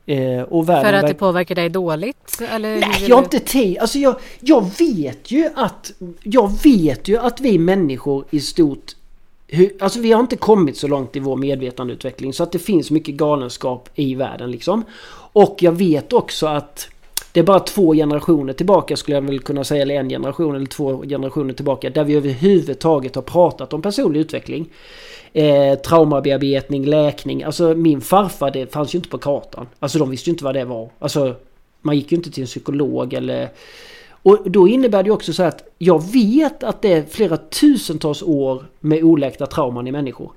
För att det påverkar dig dåligt? Eller Nej, jag har inte tid. Alltså jag, jag vet ju att... Jag vet ju att vi människor i stort hur, alltså vi har inte kommit så långt i vår medvetandeutveckling så att det finns mycket galenskap i världen liksom. Och jag vet också att det är bara två generationer tillbaka skulle jag väl kunna säga, eller en generation eller två generationer tillbaka, där vi överhuvudtaget har pratat om personlig utveckling. Eh, traumabearbetning, läkning. Alltså min farfar, det fanns ju inte på kartan. Alltså de visste ju inte vad det var. Alltså man gick ju inte till en psykolog eller och då innebär det också så att jag vet att det är flera tusentals år med oläkta trauman i människor.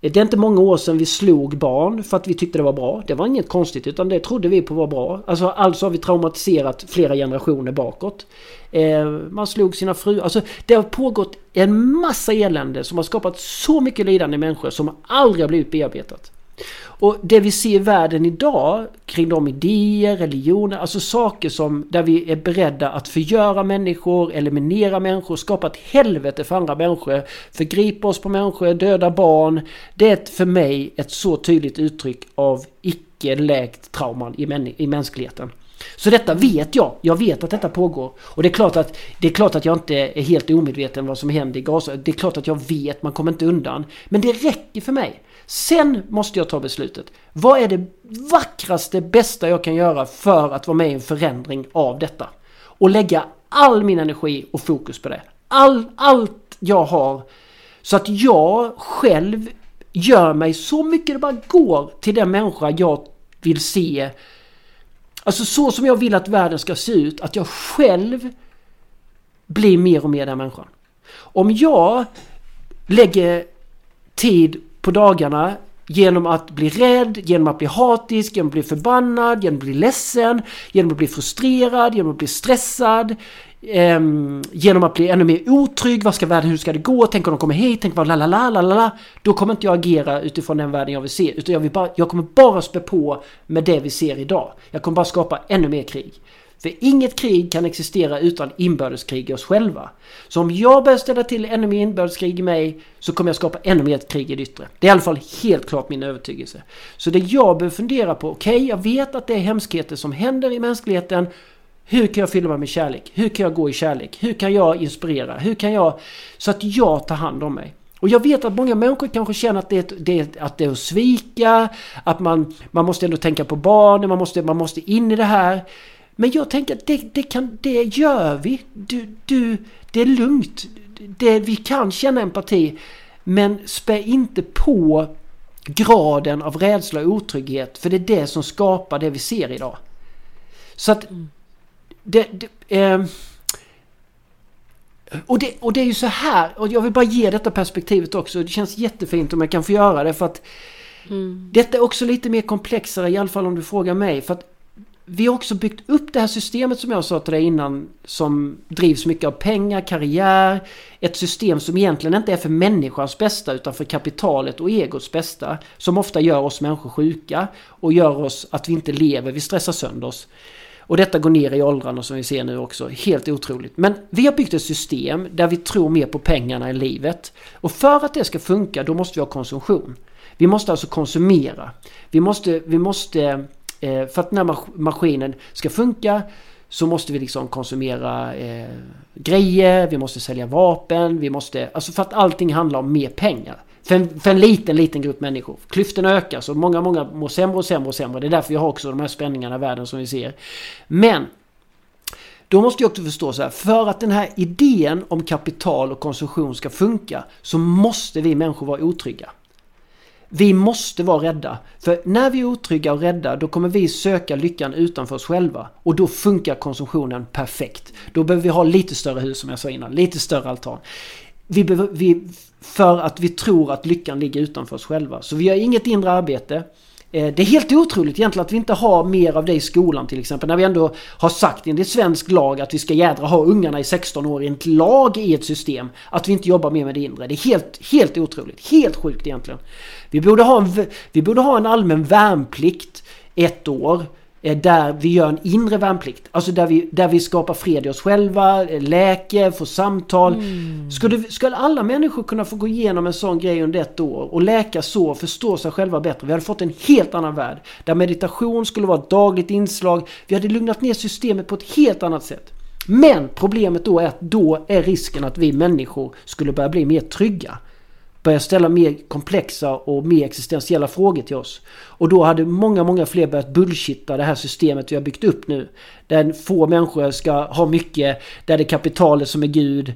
Det är inte många år sedan vi slog barn för att vi tyckte det var bra. Det var inget konstigt utan det trodde vi på var bra. Alltså, alltså har vi traumatiserat flera generationer bakåt. Eh, man slog sina fruar. Alltså det har pågått en massa elände som har skapat så mycket lidande i människor som aldrig har blivit bearbetat. Och det vi ser i världen idag kring de idéer, religioner, alltså saker som där vi är beredda att förgöra människor, eliminera människor, skapa ett helvete för andra människor, förgripa oss på människor, döda barn. Det är för mig ett så tydligt uttryck av icke läkt trauman i, i mänskligheten. Så detta vet jag. Jag vet att detta pågår. Och det är klart att, det är klart att jag inte är helt omedveten vad som händer i Gaza. Det är klart att jag vet, man kommer inte undan. Men det räcker för mig. Sen måste jag ta beslutet. Vad är det vackraste, bästa jag kan göra för att vara med i en förändring av detta? Och lägga all min energi och fokus på det. All, allt jag har. Så att jag själv gör mig så mycket det bara går till den människa jag vill se. Alltså så som jag vill att världen ska se ut. Att jag själv blir mer och mer den människan. Om jag lägger tid på dagarna genom att bli rädd, genom att bli hatisk, genom att bli förbannad, genom att bli ledsen, genom att bli frustrerad, genom att bli stressad, eh, genom att bli ännu mer otrygg. Vad ska världen, hur ska det gå? Tänk om de kommer hit? Tänk vad la la la la la Då kommer inte jag agera utifrån den världen jag vill se. Utan jag, vill bara, jag kommer bara spä på med det vi ser idag. Jag kommer bara skapa ännu mer krig. För inget krig kan existera utan inbördeskrig i oss själva. Så om jag börjar ställa till ännu mer inbördeskrig i mig så kommer jag skapa ännu mer krig i det yttre. Det är i alla fall helt klart min övertygelse. Så det jag behöver fundera på, okej okay, jag vet att det är hemskheter som händer i mänskligheten. Hur kan jag fylla mig med kärlek? Hur kan jag gå i kärlek? Hur kan jag inspirera? Hur kan jag... Så att jag tar hand om mig. Och jag vet att många människor kanske känner att det är, det att det är att svika, att man, man måste ändå tänka på barnen, man måste, man måste in i det här. Men jag tänker att det, det, kan, det gör vi. Du, du, det är lugnt. Det, vi kan känna empati. Men spä inte på graden av rädsla och otrygghet. För det är det som skapar det vi ser idag. Så att... Det, det, eh, och, det, och det är ju så här, och jag vill bara ge detta perspektivet också. Det känns jättefint om jag kan få göra det för att mm. Detta är också lite mer komplexare i alla fall om du frågar mig. För att vi har också byggt upp det här systemet som jag sa till dig innan som drivs mycket av pengar, karriär. Ett system som egentligen inte är för människans bästa utan för kapitalet och egots bästa. Som ofta gör oss människor sjuka och gör oss att vi inte lever, vi stressar sönder oss. Och detta går ner i åldrarna som vi ser nu också. Helt otroligt. Men vi har byggt ett system där vi tror mer på pengarna än livet. Och för att det ska funka då måste vi ha konsumtion. Vi måste alltså konsumera. Vi måste, vi måste Eh, för att den här maskinen ska funka så måste vi liksom konsumera eh, grejer, vi måste sälja vapen, vi måste... Alltså för att allting handlar om mer pengar. För en, för en liten, liten grupp människor. Klyftorna ökar så många, många mår sämre och sämre och sämre. Det är därför vi har också de här spänningarna i världen som vi ser. Men då måste jag också förstå så här, för att den här idén om kapital och konsumtion ska funka så måste vi människor vara otrygga. Vi måste vara rädda. För när vi är otrygga och rädda då kommer vi söka lyckan utanför oss själva. Och då funkar konsumtionen perfekt. Då behöver vi ha lite större hus som jag sa innan, lite större altan. Vi behöver, vi, för att vi tror att lyckan ligger utanför oss själva. Så vi gör inget inre arbete. Eh, det är helt otroligt egentligen att vi inte har mer av det i skolan till exempel. När vi ändå har sagt enligt svensk lag att vi ska jädra ha ungarna i 16 år enligt lag i ett system. Att vi inte jobbar mer med det inre. Det är helt, helt otroligt. Helt sjukt egentligen. Vi borde ha en, vi borde ha en allmän värnplikt ett år. Eh, där vi gör en inre värnplikt. Alltså där vi, där vi skapar fred i oss själva, eh, läker, får samtal. Mm. Skulle, skulle alla människor kunna få gå igenom en sån grej under ett år och läka så och förstå sig själva bättre. Vi hade fått en helt annan värld. Där meditation skulle vara ett dagligt inslag. Vi hade lugnat ner systemet på ett helt annat sätt. Men problemet då är att då är risken att vi människor skulle börja bli mer trygga Började ställa mer komplexa och mer existentiella frågor till oss. Och då hade många, många fler börjat bullshitta det här systemet vi har byggt upp nu. Där få människor ska ha mycket, där det är kapitalet som är Gud.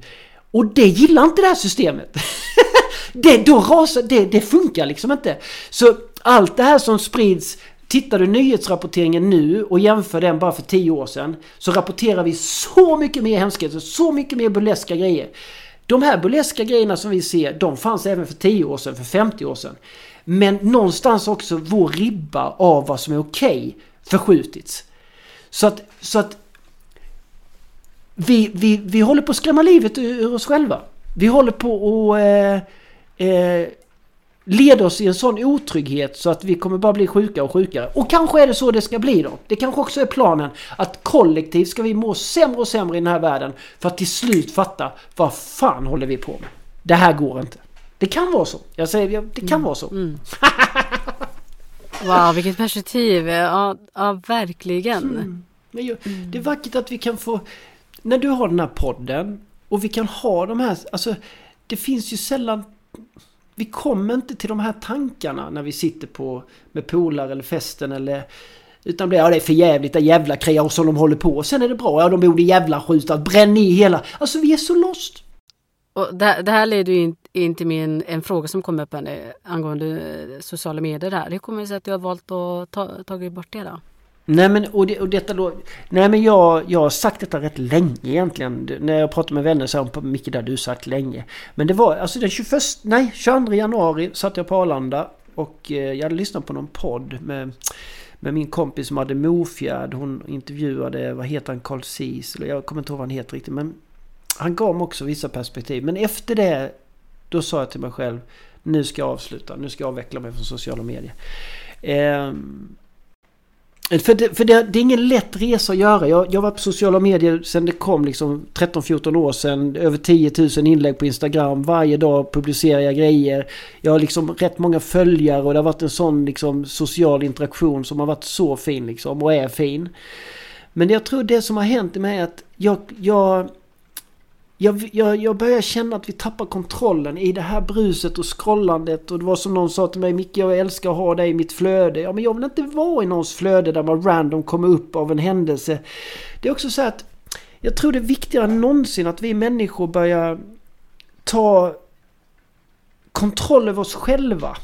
Och det gillar inte det här systemet. det, då rasar, det, det funkar liksom inte. Så allt det här som sprids Tittar du nyhetsrapporteringen nu och jämför den bara för tio år sedan så rapporterar vi så mycket mer hemskheter, så mycket mer burleska grejer. De här burleska grejerna som vi ser, de fanns även för 10 år sedan, för 50 år sedan. Men någonstans också vår ribba av vad som är okej okay förskjutits. Så att, så att vi, vi, vi håller på att skrämma livet ur, oss själva. Vi håller på att eh, eh, leder oss i en sån otrygghet så att vi kommer bara bli sjuka och sjukare. Och kanske är det så det ska bli då. Det kanske också är planen att kollektivt ska vi må sämre och sämre i den här världen för att till slut fatta vad fan håller vi på med? Det här går inte. Det kan vara så. Jag säger det kan mm. vara så. Mm. wow, vilket perspektiv. Ja, ja verkligen. Mm. Men ju, det är vackert att vi kan få... När du har den här podden och vi kan ha de här... Alltså, det finns ju sällan vi kommer inte till de här tankarna när vi sitter på med polare eller festen eller utan blir ja det är för jävligt, det jävla kreatur som de håller på. Och sen är det bra, ja de borde jävla skjuta, bränn i hela. Alltså vi är så lost. Och det, det här leder ju in, in till min, en fråga som kom upp här, nu angående eh, sociala medier. Där. Hur kommer det sig att du har valt att ta, tagit bort det då? Nej men och, det, och detta då... Nej men jag, jag har sagt detta rätt länge egentligen. När jag pratar med vänner så har de Micke det har du sagt länge. Men det var alltså den 21... Nej 22 januari satt jag på Arlanda. Och eh, jag hade lyssnat på någon podd med, med min kompis som hade Mofjärd. Hon intervjuade, vad heter han, Carl Ceesel? Jag kommer inte ihåg vad han heter riktigt. Men han gav mig också vissa perspektiv. Men efter det, då sa jag till mig själv. Nu ska jag avsluta. Nu ska jag avveckla mig från sociala medier. Eh, för, det, för det, det, är ingen lätt resa att göra. Jag, jag var på sociala medier sen det kom liksom 13-14 år sedan. Över 10 000 inlägg på Instagram. Varje dag publicerar jag grejer. Jag har liksom rätt många följare och det har varit en sån liksom social interaktion som har varit så fin liksom och är fin. Men jag tror det som har hänt i mig är att jag, jag jag, jag, jag börjar känna att vi tappar kontrollen i det här bruset och scrollandet. Och det var som någon sa till mig, Micke jag älskar att ha dig i mitt flöde. Ja men jag vill inte vara i någons flöde där man random kommer upp av en händelse. Det är också så att jag tror det är viktigare än någonsin att vi människor börjar ta kontroll över oss själva.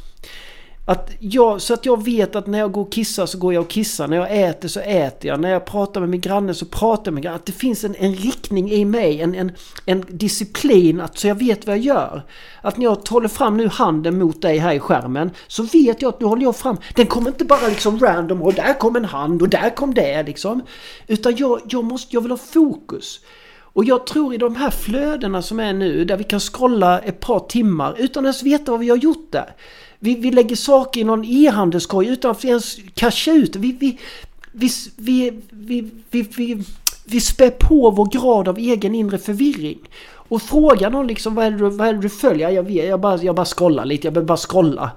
Att jag, så att jag vet att när jag går och kissar så går jag och kissar. När jag äter så äter jag. När jag pratar med min granne så pratar jag med min granne. Att det finns en, en riktning i mig. En, en, en disciplin att, så jag vet vad jag gör. Att när jag håller fram nu handen mot dig här i skärmen. Så vet jag att nu håller jag fram. Den kommer inte bara liksom random och där kom en hand och där kom det liksom. Utan jag, jag, måste, jag vill ha fokus. Och jag tror i de här flödena som är nu där vi kan scrolla ett par timmar utan att ens veta vad vi har gjort där. Vi, vi lägger saker i någon e-handelskorg utan att ens casha ut. Vi, vi, vi, vi, vi, vi, vi, vi spär på vår grad av egen inre förvirring. Och frågar någon liksom vad är det, vad är det du följer? Jag, vet, jag, bara, jag bara scrollar lite, jag behöver bara scrolla.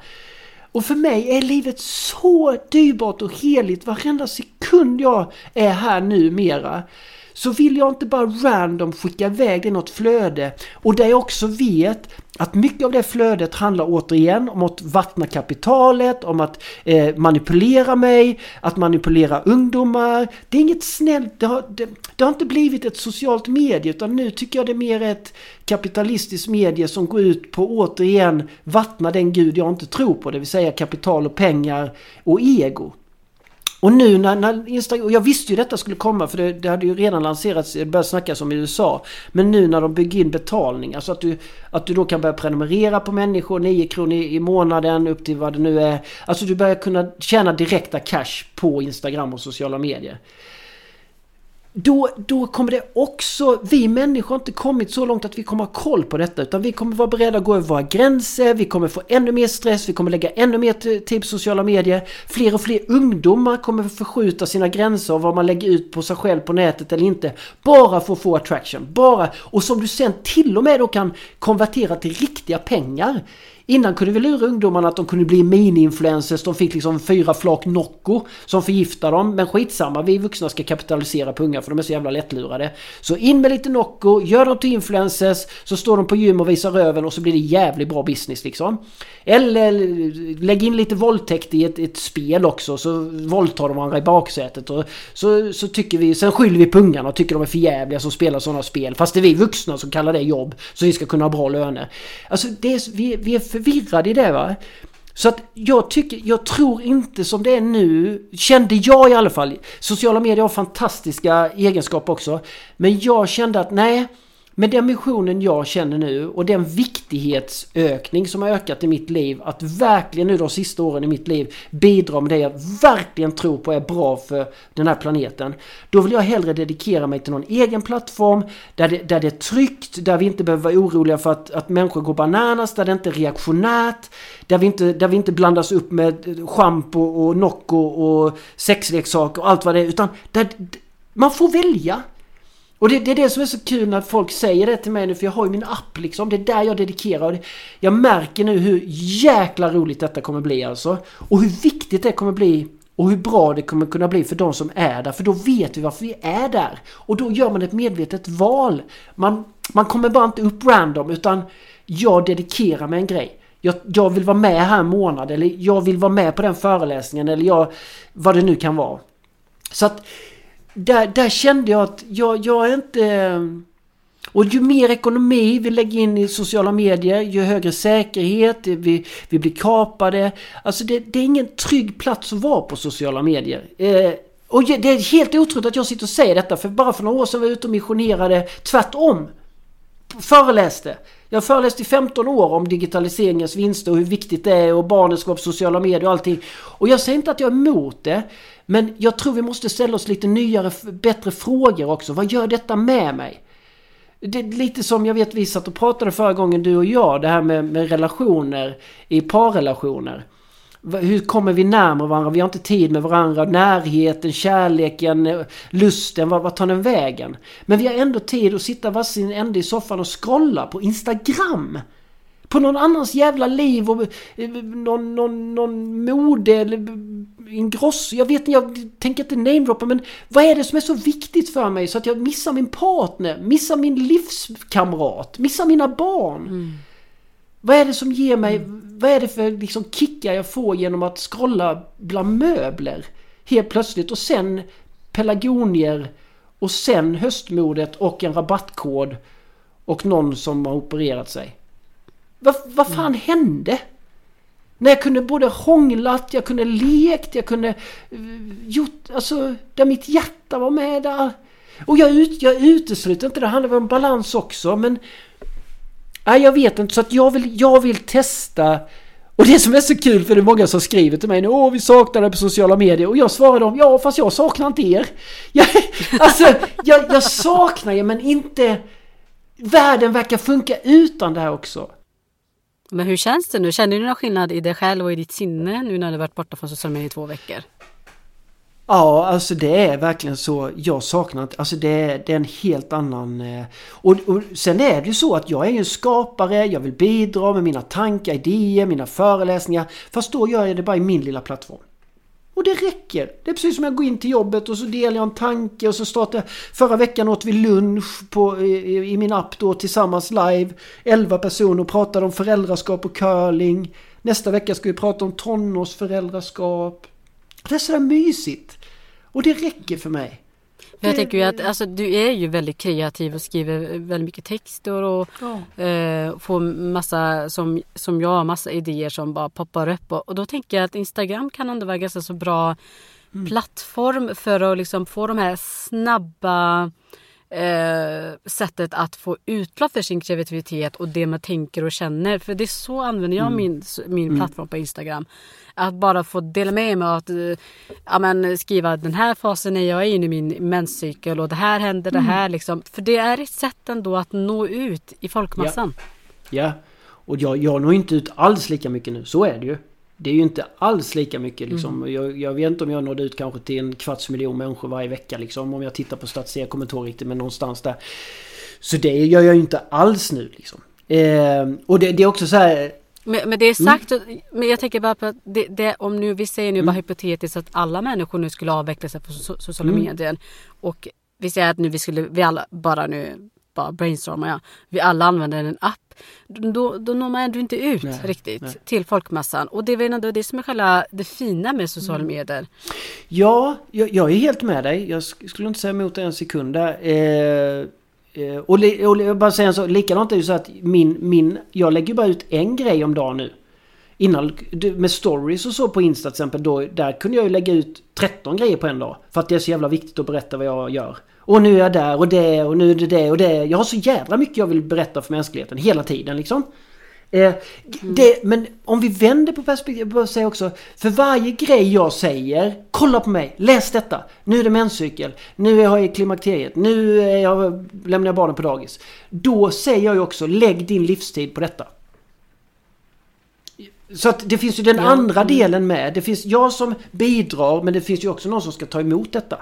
Och för mig är livet så dyrbart och heligt varenda sekund sekund jag är här nu mera så vill jag inte bara random skicka iväg det i något flöde. Och där jag också vet att mycket av det flödet handlar återigen om att vattna kapitalet, om att eh, manipulera mig, att manipulera ungdomar. Det är inget snällt, det har, det, det har inte blivit ett socialt medie utan nu tycker jag det är mer ett kapitalistiskt medie som går ut på återigen vattna den gud jag inte tror på, det vill säga kapital och pengar och ego. Och nu när, när Instagram, och jag visste ju detta skulle komma för det, det hade ju redan lanserats, det började snackas om i USA. Men nu när de bygger in betalning, alltså att du, att du då kan börja prenumerera på människor, 9 kronor i, i månaden upp till vad det nu är. Alltså du börjar kunna tjäna direkta cash på Instagram och sociala medier. Då, då kommer det också, vi människor har inte kommit så långt att vi kommer ha koll på detta utan vi kommer vara beredda att gå över våra gränser, vi kommer få ännu mer stress, vi kommer lägga ännu mer tid på sociala medier. Fler och fler ungdomar kommer förskjuta sina gränser av vad man lägger ut på sig själv på nätet eller inte. Bara för att få attraction, bara. Och som du sen till och med då kan konvertera till riktiga pengar. Innan kunde vi lura ungdomarna att de kunde bli mini-influencers. De fick liksom fyra flak Nocco som förgiftar dem. Men skitsamma, vi vuxna ska kapitalisera på unga för de är så jävla lättlurade. Så in med lite Nocco, gör dem till influencers. Så står de på gym och visar röven och så blir det jävligt bra business liksom. Eller lägg in lite våldtäkt i ett, ett spel också så våldtar de varandra i baksätet. Och så, så tycker vi, sen skyller vi på ungarna och tycker de är för jävliga som spelar sådana spel. Fast det är vi vuxna som kallar det jobb. Så vi ska kunna ha bra löner. Alltså det är, vi, vi är förvirrad i det va. Så att jag tycker, jag tror inte som det är nu, kände jag i alla fall. Sociala medier har fantastiska egenskaper också. Men jag kände att nej, med den missionen jag känner nu och den viktighetsökning som har ökat i mitt liv att verkligen nu de sista åren i mitt liv bidra med det jag verkligen tror på är bra för den här planeten. Då vill jag hellre dedikera mig till någon egen plattform där det, där det är tryggt, där vi inte behöver vara oroliga för att, att människor går bananas, där det inte är reaktionärt, där vi inte, där vi inte blandas upp med schampo och Nocco och sexleksaker och allt vad det är utan där man får välja. Och det, det, är det som är så kul när folk säger det till mig nu för jag har ju min app liksom. Det är där jag dedikerar. Jag märker nu hur jäkla roligt detta kommer bli alltså. Och hur viktigt det kommer bli och hur bra det kommer kunna bli för de som är där. För då vet vi varför vi är där. Och då gör man ett medvetet val. Man, man kommer bara inte upp random utan jag dedikerar mig en grej. Jag, jag vill vara med här en månad eller jag vill vara med på den föreläsningen eller jag, vad det nu kan vara. Så att där, där kände jag att jag, jag är inte... Och ju mer ekonomi vi lägger in i sociala medier, ju högre säkerhet, vi, vi blir kapade. Alltså det, det är ingen trygg plats att vara på sociala medier. Eh, och det är helt otroligt att jag sitter och säger detta, för bara för några år sedan var jag ute och missionerade tvärtom. Föreläste. Jag har föreläst i 15 år om digitaliseringens vinster och hur viktigt det är och barnen ska vara på sociala medier och allting. Och jag säger inte att jag är emot det. Men jag tror vi måste ställa oss lite nyare, bättre frågor också. Vad gör detta med mig? Det är lite som jag vet vi satt och pratade förra gången du och jag, det här med, med relationer i parrelationer. Hur kommer vi närmare varandra? Vi har inte tid med varandra. Närheten, kärleken, lusten, vad, vad tar den vägen? Men vi har ändå tid att sitta varsin ände i soffan och scrolla på Instagram. På någon annans jävla liv och eh, någon, någon, någon mode eller Ingrosso. Jag vet inte, jag tänker inte namedroppa men vad är det som är så viktigt för mig så att jag missar min partner, missar min livskamrat, missar mina barn? Mm. Vad är det som ger mig, mm. vad är det för liksom kickar jag får genom att scrolla bland möbler helt plötsligt och sen pelargonier och sen höstmodet och en rabattkod och någon som har opererat sig. Vad, vad fan mm. hände? När jag kunde både hånglat, jag kunde lekt, jag kunde uh, gjort, alltså där mitt hjärta var med där. Och jag, ut, jag utesluter inte, det handlar om balans också men... Nej jag vet inte så att jag vill, jag vill testa och det som är så kul för det är många som skriver till mig nu Åh vi saknar det på sociala medier och jag svarar dem Ja fast jag saknar inte er jag, Alltså jag, jag saknar er men inte Världen verkar funka utan det här också men hur känns det nu? Känner du någon skillnad i dig själv och i ditt sinne nu när du varit borta från sociala medier i två veckor? Ja, alltså det är verkligen så. Jag saknar inte, alltså det är, det är en helt annan... Eh, och, och sen är det ju så att jag är ju en skapare, jag vill bidra med mina tankar, idéer, mina föreläsningar. Fast då gör jag det bara i min lilla plattform. Och det räcker. Det är precis som jag går in till jobbet och så delar jag en tanke och så startar jag. Förra veckan åt vi lunch på, i, i min app då tillsammans live. 11 personer och pratade om föräldraskap och curling. Nästa vecka ska vi prata om tonårsföräldraskap. Det är sådär mysigt. Och det räcker för mig. Jag tänker ju att alltså, du är ju väldigt kreativ och skriver väldigt mycket texter och ja. eh, får massa, som, som jag, massa idéer som bara poppar upp. Och, och, då tänker jag att Instagram kan ändå vara ganska så bra mm. plattform för att liksom få de här snabba eh, sättet att få utlopp för sin kreativitet och det man tänker och känner. För det är så använder jag mm. min, min mm. plattform på Instagram. Att bara få dela med mig av att eh, ja, men, skriva den här fasen är jag inne i min menscykel och det här händer, mm. det här liksom. För det är ett sätt ändå att nå ut i folkmassan. Ja, ja. och jag, jag når inte ut alls lika mycket nu. Så är det ju. Det är ju inte alls lika mycket liksom. Mm. Jag, jag, vet inte om jag nådde ut kanske till en kvarts miljon människor varje vecka liksom. Om jag tittar på statistik, jag kommer inte ihåg riktigt men någonstans där. Så det gör jag ju inte alls nu liksom. Eh, och det, det, är också så här... Men, men det är mm. sagt, mm. men jag tänker bara på att det, det, om nu vi säger nu mm. bara hypotetiskt att alla människor nu skulle avveckla sig på sociala mm. medier. Och vi säger att nu vi skulle, vi alla bara nu bara brainstormar jag. Vi alla använder en app då, då når man ändå inte ut nej, riktigt nej. till folkmassan. Och det är väl ändå det som är själva det fina med sociala mm. medier. Ja, jag, jag, är helt med dig. Jag skulle inte säga emot en sekund där. Eh, eh, och, och jag bara säga så, likadant är det så att min, min, jag lägger bara ut en grej om dagen nu. Innan, med stories och så på Insta till exempel, då, där kunde jag ju lägga ut 13 grejer på en dag. För att det är så jävla viktigt att berätta vad jag gör. Och nu är jag där och det och nu är det det och det. Jag har så jävla mycket jag vill berätta för mänskligheten hela tiden liksom. Eh, det, men om vi vänder på perspektivet, jag säga också. För varje grej jag säger, kolla på mig, läs detta. Nu är det menscykel, nu är jag i klimakteriet, nu är jag, lämnar jag barnen på dagis. Då säger jag ju också, lägg din livstid på detta. Så att det finns ju den andra delen med. Det finns jag som bidrar men det finns ju också någon som ska ta emot detta.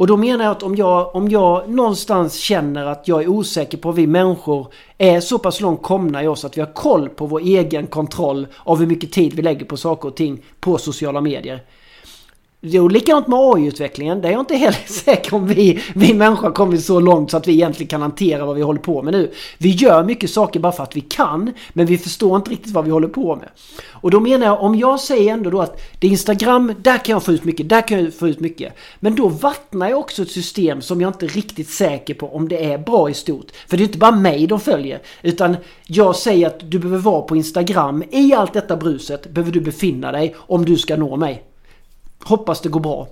Och då menar jag att om jag, om jag någonstans känner att jag är osäker på vi människor är så pass långt komna i oss att vi har koll på vår egen kontroll av hur mycket tid vi lägger på saker och ting på sociala medier. Det är likadant med AI-utvecklingen. Där är jag inte heller säker om vi, vi människor har kommit så långt så att vi egentligen kan hantera vad vi håller på med nu. Vi gör mycket saker bara för att vi kan, men vi förstår inte riktigt vad vi håller på med. Och då menar jag, om jag säger ändå då att det är Instagram, där kan jag få ut mycket, där kan jag få ut mycket. Men då vattnar jag också ett system som jag inte är riktigt säker på om det är bra i stort. För det är inte bara mig de följer, utan jag säger att du behöver vara på Instagram. I allt detta bruset behöver du befinna dig om du ska nå mig. Hoppas det går bra.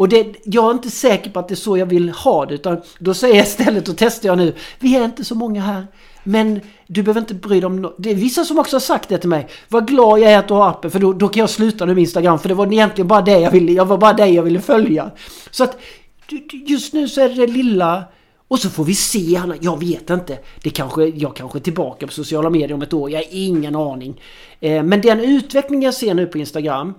Och det, jag är inte säker på att det är så jag vill ha det utan då säger jag istället och testar jag nu. Vi är inte så många här. Men du behöver inte bry dig om no Det är vissa som också har sagt det till mig. Vad glad jag är att du har appen för då, då kan jag sluta nu med Instagram. För det var egentligen bara det jag ville. Jag var bara det jag ville följa. Så att just nu så är det det lilla. Och så får vi se, Jag vet inte. Det kanske, jag kanske är tillbaka på sociala medier om ett år. Jag har ingen aning. Eh, men den utveckling jag ser nu på Instagram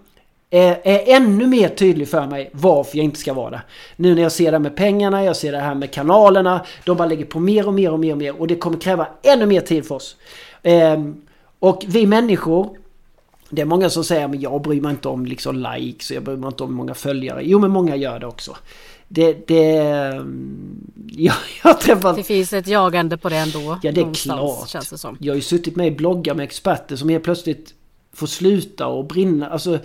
är, ännu mer tydlig för mig varför jag inte ska vara det. Nu när jag ser det här med pengarna, jag ser det här med kanalerna. De bara lägger på mer och mer och mer och mer och det kommer kräva ännu mer tid för oss. Ehm, och vi människor det är många som säger att jag bryr mig inte om liksom likes och jag bryr mig inte om många följare. Jo men många gör det också. Det... det jag, jag träffat... Det finns ett jagande på det ändå. Ja det är klart. Känns det som. Jag har ju suttit med i bloggar med experter som helt plötsligt får sluta och brinna. Alltså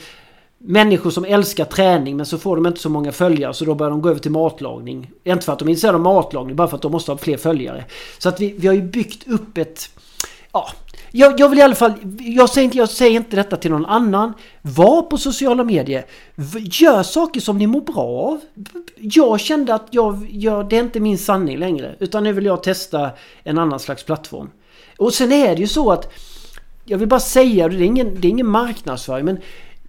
människor som älskar träning men så får de inte så många följare så då börjar de gå över till matlagning. Inte för att de är intresserade av matlagning, bara för att de måste ha fler följare. Så att vi, vi har ju byggt upp ett... Ja, jag, jag vill i alla fall... Jag säger, inte, jag säger inte detta till någon annan. Var på sociala medier. Gör saker som ni mår bra av. Jag kände att jag, jag, det är inte min sanning längre. Utan nu vill jag testa en annan slags plattform. Och sen är det ju så att... Jag vill bara säga det, är ingen, det är ingen marknadsföring men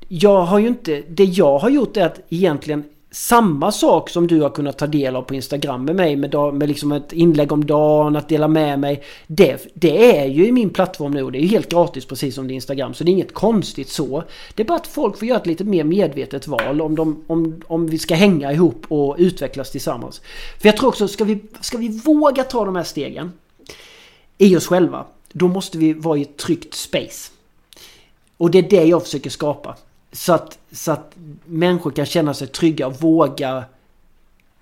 jag har ju inte... Det jag har gjort är att egentligen samma sak som du har kunnat ta del av på Instagram med mig med, med liksom ett inlägg om dagen, att dela med mig. Det, det är ju i min plattform nu och det är ju helt gratis precis som det är Instagram. Så det är inget konstigt så. Det är bara att folk får göra ett lite mer medvetet val om, de, om, om vi ska hänga ihop och utvecklas tillsammans. För jag tror också, ska vi, ska vi våga ta de här stegen i oss själva, då måste vi vara i ett tryggt space. Och det är det jag försöker skapa så, att, så att människor kan känna sig trygga och våga,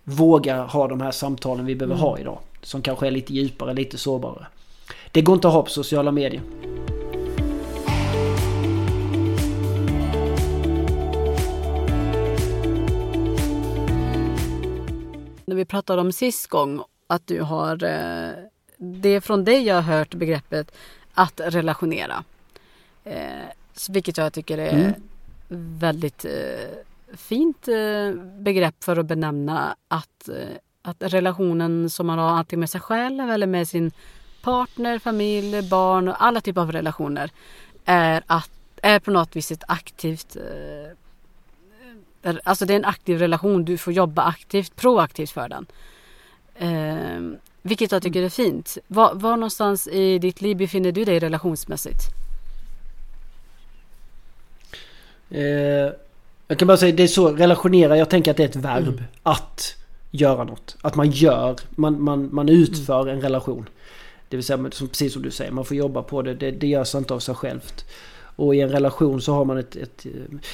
våga ha de här samtalen vi behöver mm. ha idag. Som kanske är lite djupare, lite sårbarare. Det går inte att ha på sociala medier. När vi pratade om sist gång att du har eh, Det är från dig jag har hört begreppet att relationera. Eh, vilket jag tycker är mm väldigt eh, fint eh, begrepp för att benämna att, eh, att relationen som man har antingen med sig själv eller med sin partner, familj, barn och alla typer av relationer är, att, är på något vis ett aktivt eh, Alltså det är en aktiv relation. Du får jobba aktivt, proaktivt för den. Eh, vilket jag tycker är fint. Var, var någonstans i ditt liv befinner du dig relationsmässigt? Eh, jag kan bara säga det är så, relationera, jag tänker att det är ett verb. Mm. Att göra något. Att man gör, man, man, man utför mm. en relation. Det vill säga, som, precis som du säger, man får jobba på det. Det, det görs inte av sig självt. Och i en relation så har man ett, ett...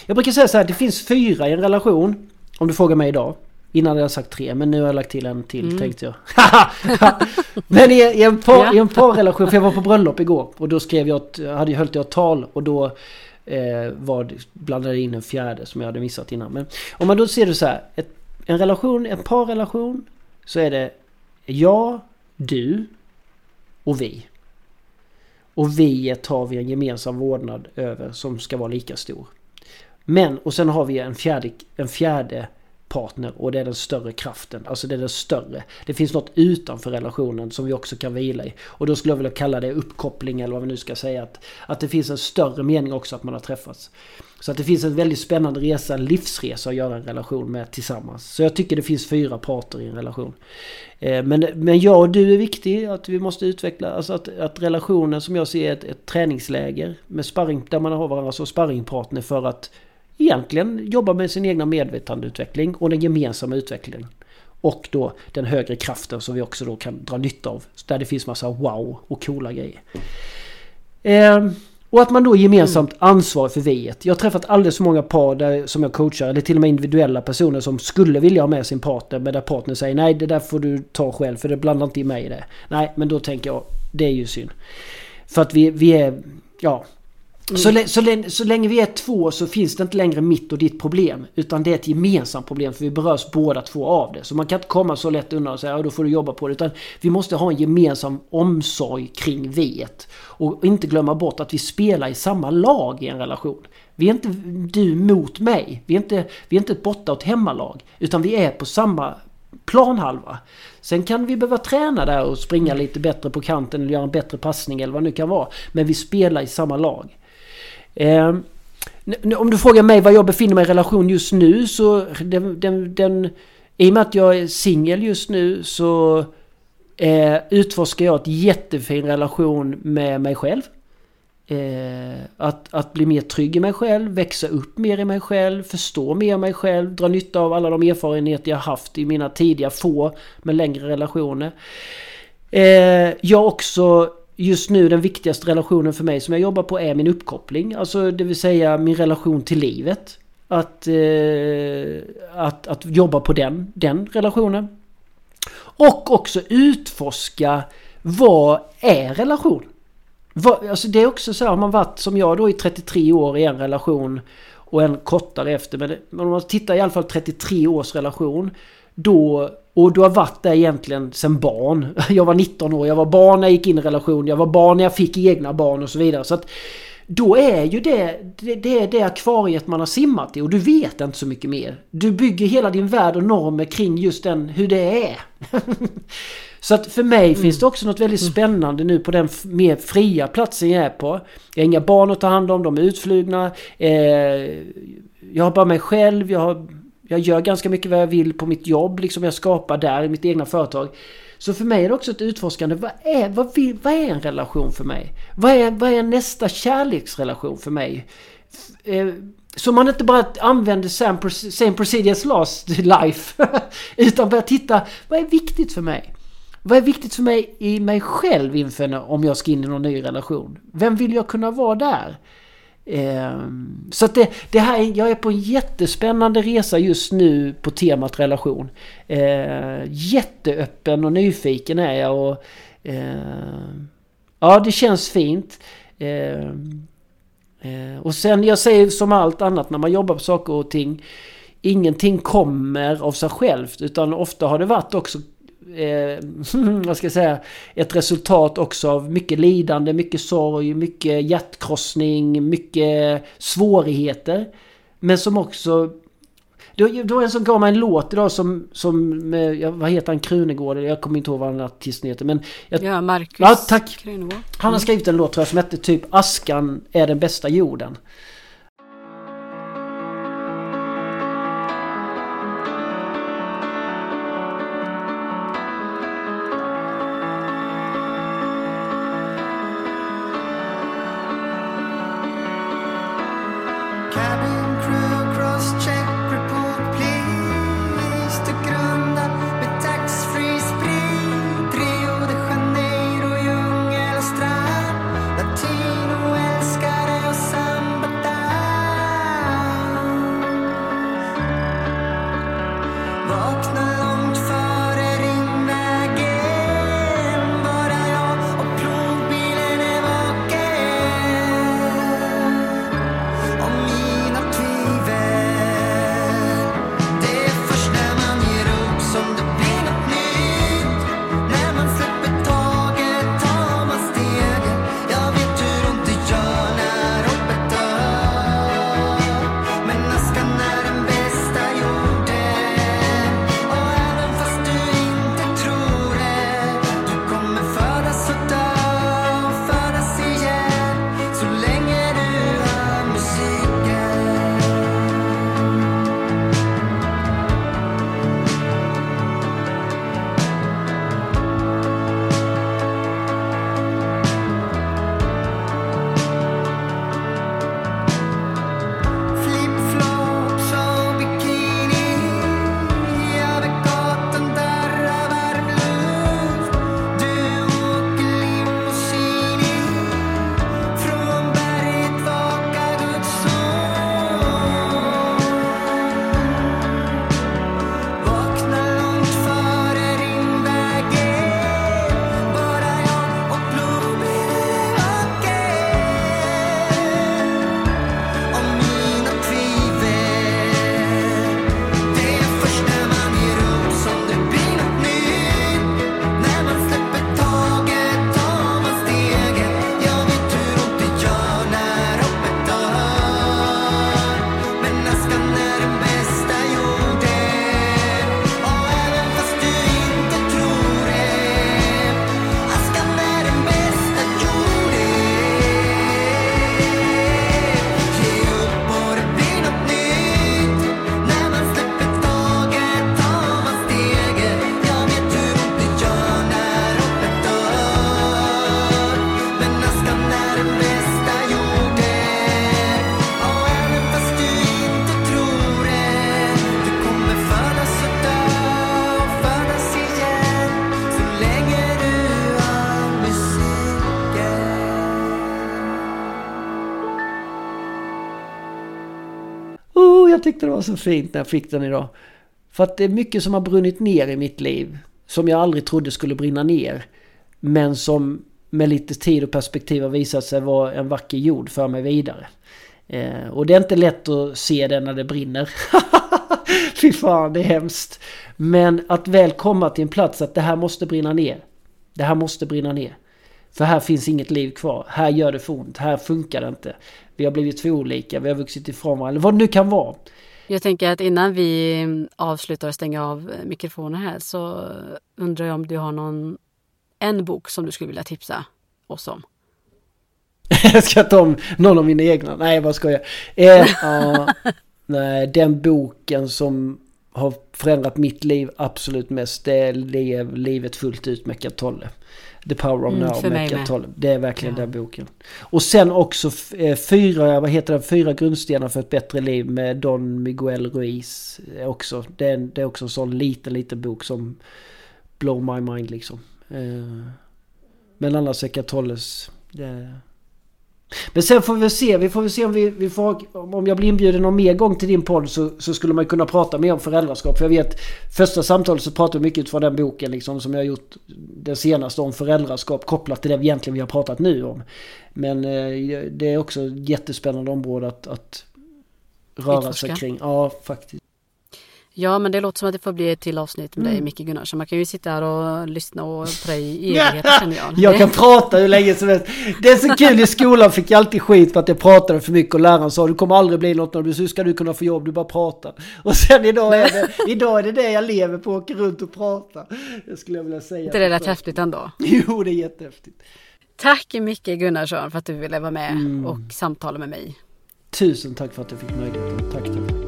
Jag brukar säga så här, det finns fyra i en relation. Om du frågar mig idag. Innan hade jag sagt tre, men nu har jag lagt till en till mm. tänkte jag. men i, i, en par, i en parrelation, för jag var på bröllop igår och då skrev jag, hade, höll jag ett tal och då eh, vad, blandade in en fjärde som jag hade missat innan. Men om man då ser det så här, ett, en relation, en parrelation så är det jag, du och vi. Och vi tar vi en gemensam vårdnad över som ska vara lika stor. Men, och sen har vi en fjärde, en fjärde partner och det är den större kraften. Alltså det är den större. Det finns något utanför relationen som vi också kan vila i. Och då skulle jag vilja kalla det uppkoppling eller vad vi nu ska säga. Att, att det finns en större mening också att man har träffats. Så att det finns en väldigt spännande resa, en livsresa att göra en relation med tillsammans. Så jag tycker det finns fyra parter i en relation. Eh, men, men jag och du är viktig, att vi måste utveckla, alltså att, att relationen som jag ser är ett, ett träningsläger med sparring, där man har varandra som sparringpartner för att egentligen jobba med sin egna medvetandeutveckling och den gemensamma utvecklingen. Och då den högre kraften som vi också då kan dra nytta av. Där det finns massa wow och coola grejer. Eh, och att man då gemensamt ansvarar för viet. Jag har träffat alldeles för många par där, som jag coachar, eller till och med individuella personer som skulle vilja ha med sin partner, men där partnern säger nej det där får du ta själv för det blandar inte i mig i det. Nej, men då tänker jag, det är ju synd. För att vi, vi är, ja, Mm. Så, så, så, länge vi är två så finns det inte längre mitt och ditt problem. Utan det är ett gemensamt problem för vi berörs båda två av det. Så man kan inte komma så lätt undan och säga ja, då får du jobba på det. Utan vi måste ha en gemensam omsorg kring viet. Och inte glömma bort att vi spelar i samma lag i en relation. Vi är inte du mot mig. Vi är inte, vi är inte ett borta och ett hemmalag. Utan vi är på samma planhalva. Sen kan vi behöva träna där och springa lite bättre på kanten eller göra en bättre passning eller vad det nu kan vara. Men vi spelar i samma lag. Eh, om du frågar mig var jag befinner mig i relation just nu så den, den, den i och med att jag är singel just nu så eh, utforskar jag ett jättefin relation med mig själv. Eh, att, att bli mer trygg i mig själv, växa upp mer i mig själv, förstå mer mig själv, dra nytta av alla de erfarenheter jag haft i mina tidiga få men längre relationer. Eh, jag också just nu den viktigaste relationen för mig som jag jobbar på är min uppkoppling. Alltså det vill säga min relation till livet. Att, eh, att, att jobba på den, den relationen. Och också utforska vad är relation? Vad, alltså det är också så här, har man varit som jag då i 33 år i en relation och en kortare efter. Men, men om man tittar i alla fall 33 års relation. Då och du har varit där egentligen sen barn. Jag var 19 år, jag var barn när jag gick in i relation, jag var barn när jag fick egna barn och så vidare. Så att då är ju det, det, det det akvariet man har simmat i och du vet inte så mycket mer. Du bygger hela din värld och normer kring just den, hur det är. så att för mig mm. finns det också något väldigt mm. spännande nu på den mer fria platsen jag är på. Jag har inga barn att ta hand om, de är utflugna. Eh, jag har bara mig själv, jag har jag gör ganska mycket vad jag vill på mitt jobb, liksom jag skapar där i mitt egna företag. Så för mig är det också ett utforskande. Vad är, vad, vill, vad är en relation för mig? Vad är, vad är nästa kärleksrelation för mig? Eh, så man inte bara använder same, same procedures last life. utan börjar titta, vad är viktigt för mig? Vad är viktigt för mig i mig själv inför om jag ska in i någon ny relation? Vem vill jag kunna vara där? Ehm, så att det, det här, jag är på en jättespännande resa just nu på temat relation. Ehm, jätteöppen och nyfiken är jag och ehm, ja det känns fint. Eh, och sen jag säger som allt annat när man jobbar på saker och ting. Ingenting kommer av sig självt utan ofta har det varit också eh, vad ska jag säga, ett resultat också av mycket lidande, mycket sorg, mycket hjärtkrossning, mycket svårigheter. Men som också... Det var en som gav mig en låt idag som, som med, vad heter han, Krunegård? Jag kommer inte ihåg vad han artisten heter. Men jag, ja, Marcus ja, tack. Krunegård. Han har skrivit en låt tror jag som hette typ Askan är den bästa jorden. Tyckte det var så fint när jag fick den idag. För att det är mycket som har brunnit ner i mitt liv. Som jag aldrig trodde skulle brinna ner. Men som med lite tid och perspektiv har visat sig vara en vacker jord för mig vidare. Eh, och det är inte lätt att se det när det brinner. Fy fan, det är hemskt. Men att väl komma till en plats att det här måste brinna ner. Det här måste brinna ner. För här finns inget liv kvar. Här gör det för ont. Här funkar det inte. Vi har blivit för olika. Vi har vuxit ifrån varandra. Eller vad det nu kan vara. Jag tänker att innan vi avslutar och stänger av mikrofonen här så undrar jag om du har någon en bok som du skulle vilja tipsa oss om? jag ska ta om någon av mina egna. Nej, vad ska jag? Eh, uh, nej, den boken som har förändrat mitt liv absolut mest det är Lev livet fullt ut med Tolle. The Power of mm, Now med Eckhart Det är verkligen ja. den boken. Och sen också eh, fyra, vad heter den, fyra grundstenar för ett bättre liv med Don Miguel Ruiz. Också. Det, är, det är också en sån liten, liten bok som blow my mind liksom. Eh, men annars Eckhart Tolles, det, Men sen får vi se, vi får väl se om vi, vi får, om jag blir inbjuden någon mer gång till din podd så, så skulle man kunna prata mer om föräldraskap. För jag vet, första samtalet så pratade vi mycket utifrån den boken liksom som jag har gjort den senaste om föräldraskap kopplat till det vi egentligen vi har pratat nu om. Men eh, det är också ett jättespännande område att, att röra Utforska. sig kring. Ja, faktiskt. Ja men det låter som att det får bli ett till avsnitt med dig Mm. Micke Gunnarsson. Man kan ju sitta här och lyssna och på dig i evigheter känner jag. Jag kan prata hur länge som helst. Det är så kul i skolan fick jag alltid skit för att jag pratade för mycket och läraren sa du kommer aldrig bli något när du hur ska du kunna få jobb, du bara pratar. Och sen idag är det, idag är det det jag lever på, åka runt och prata. Det skulle jag vilja säga. inte det rätt häftigt ändå? Jo, det är jättehäftigt. Tack Micke Gunnarsson för att du ville vara med Mm. och samtala med mig. Tusen tack för att jag fick möjligheten. Tack, tack.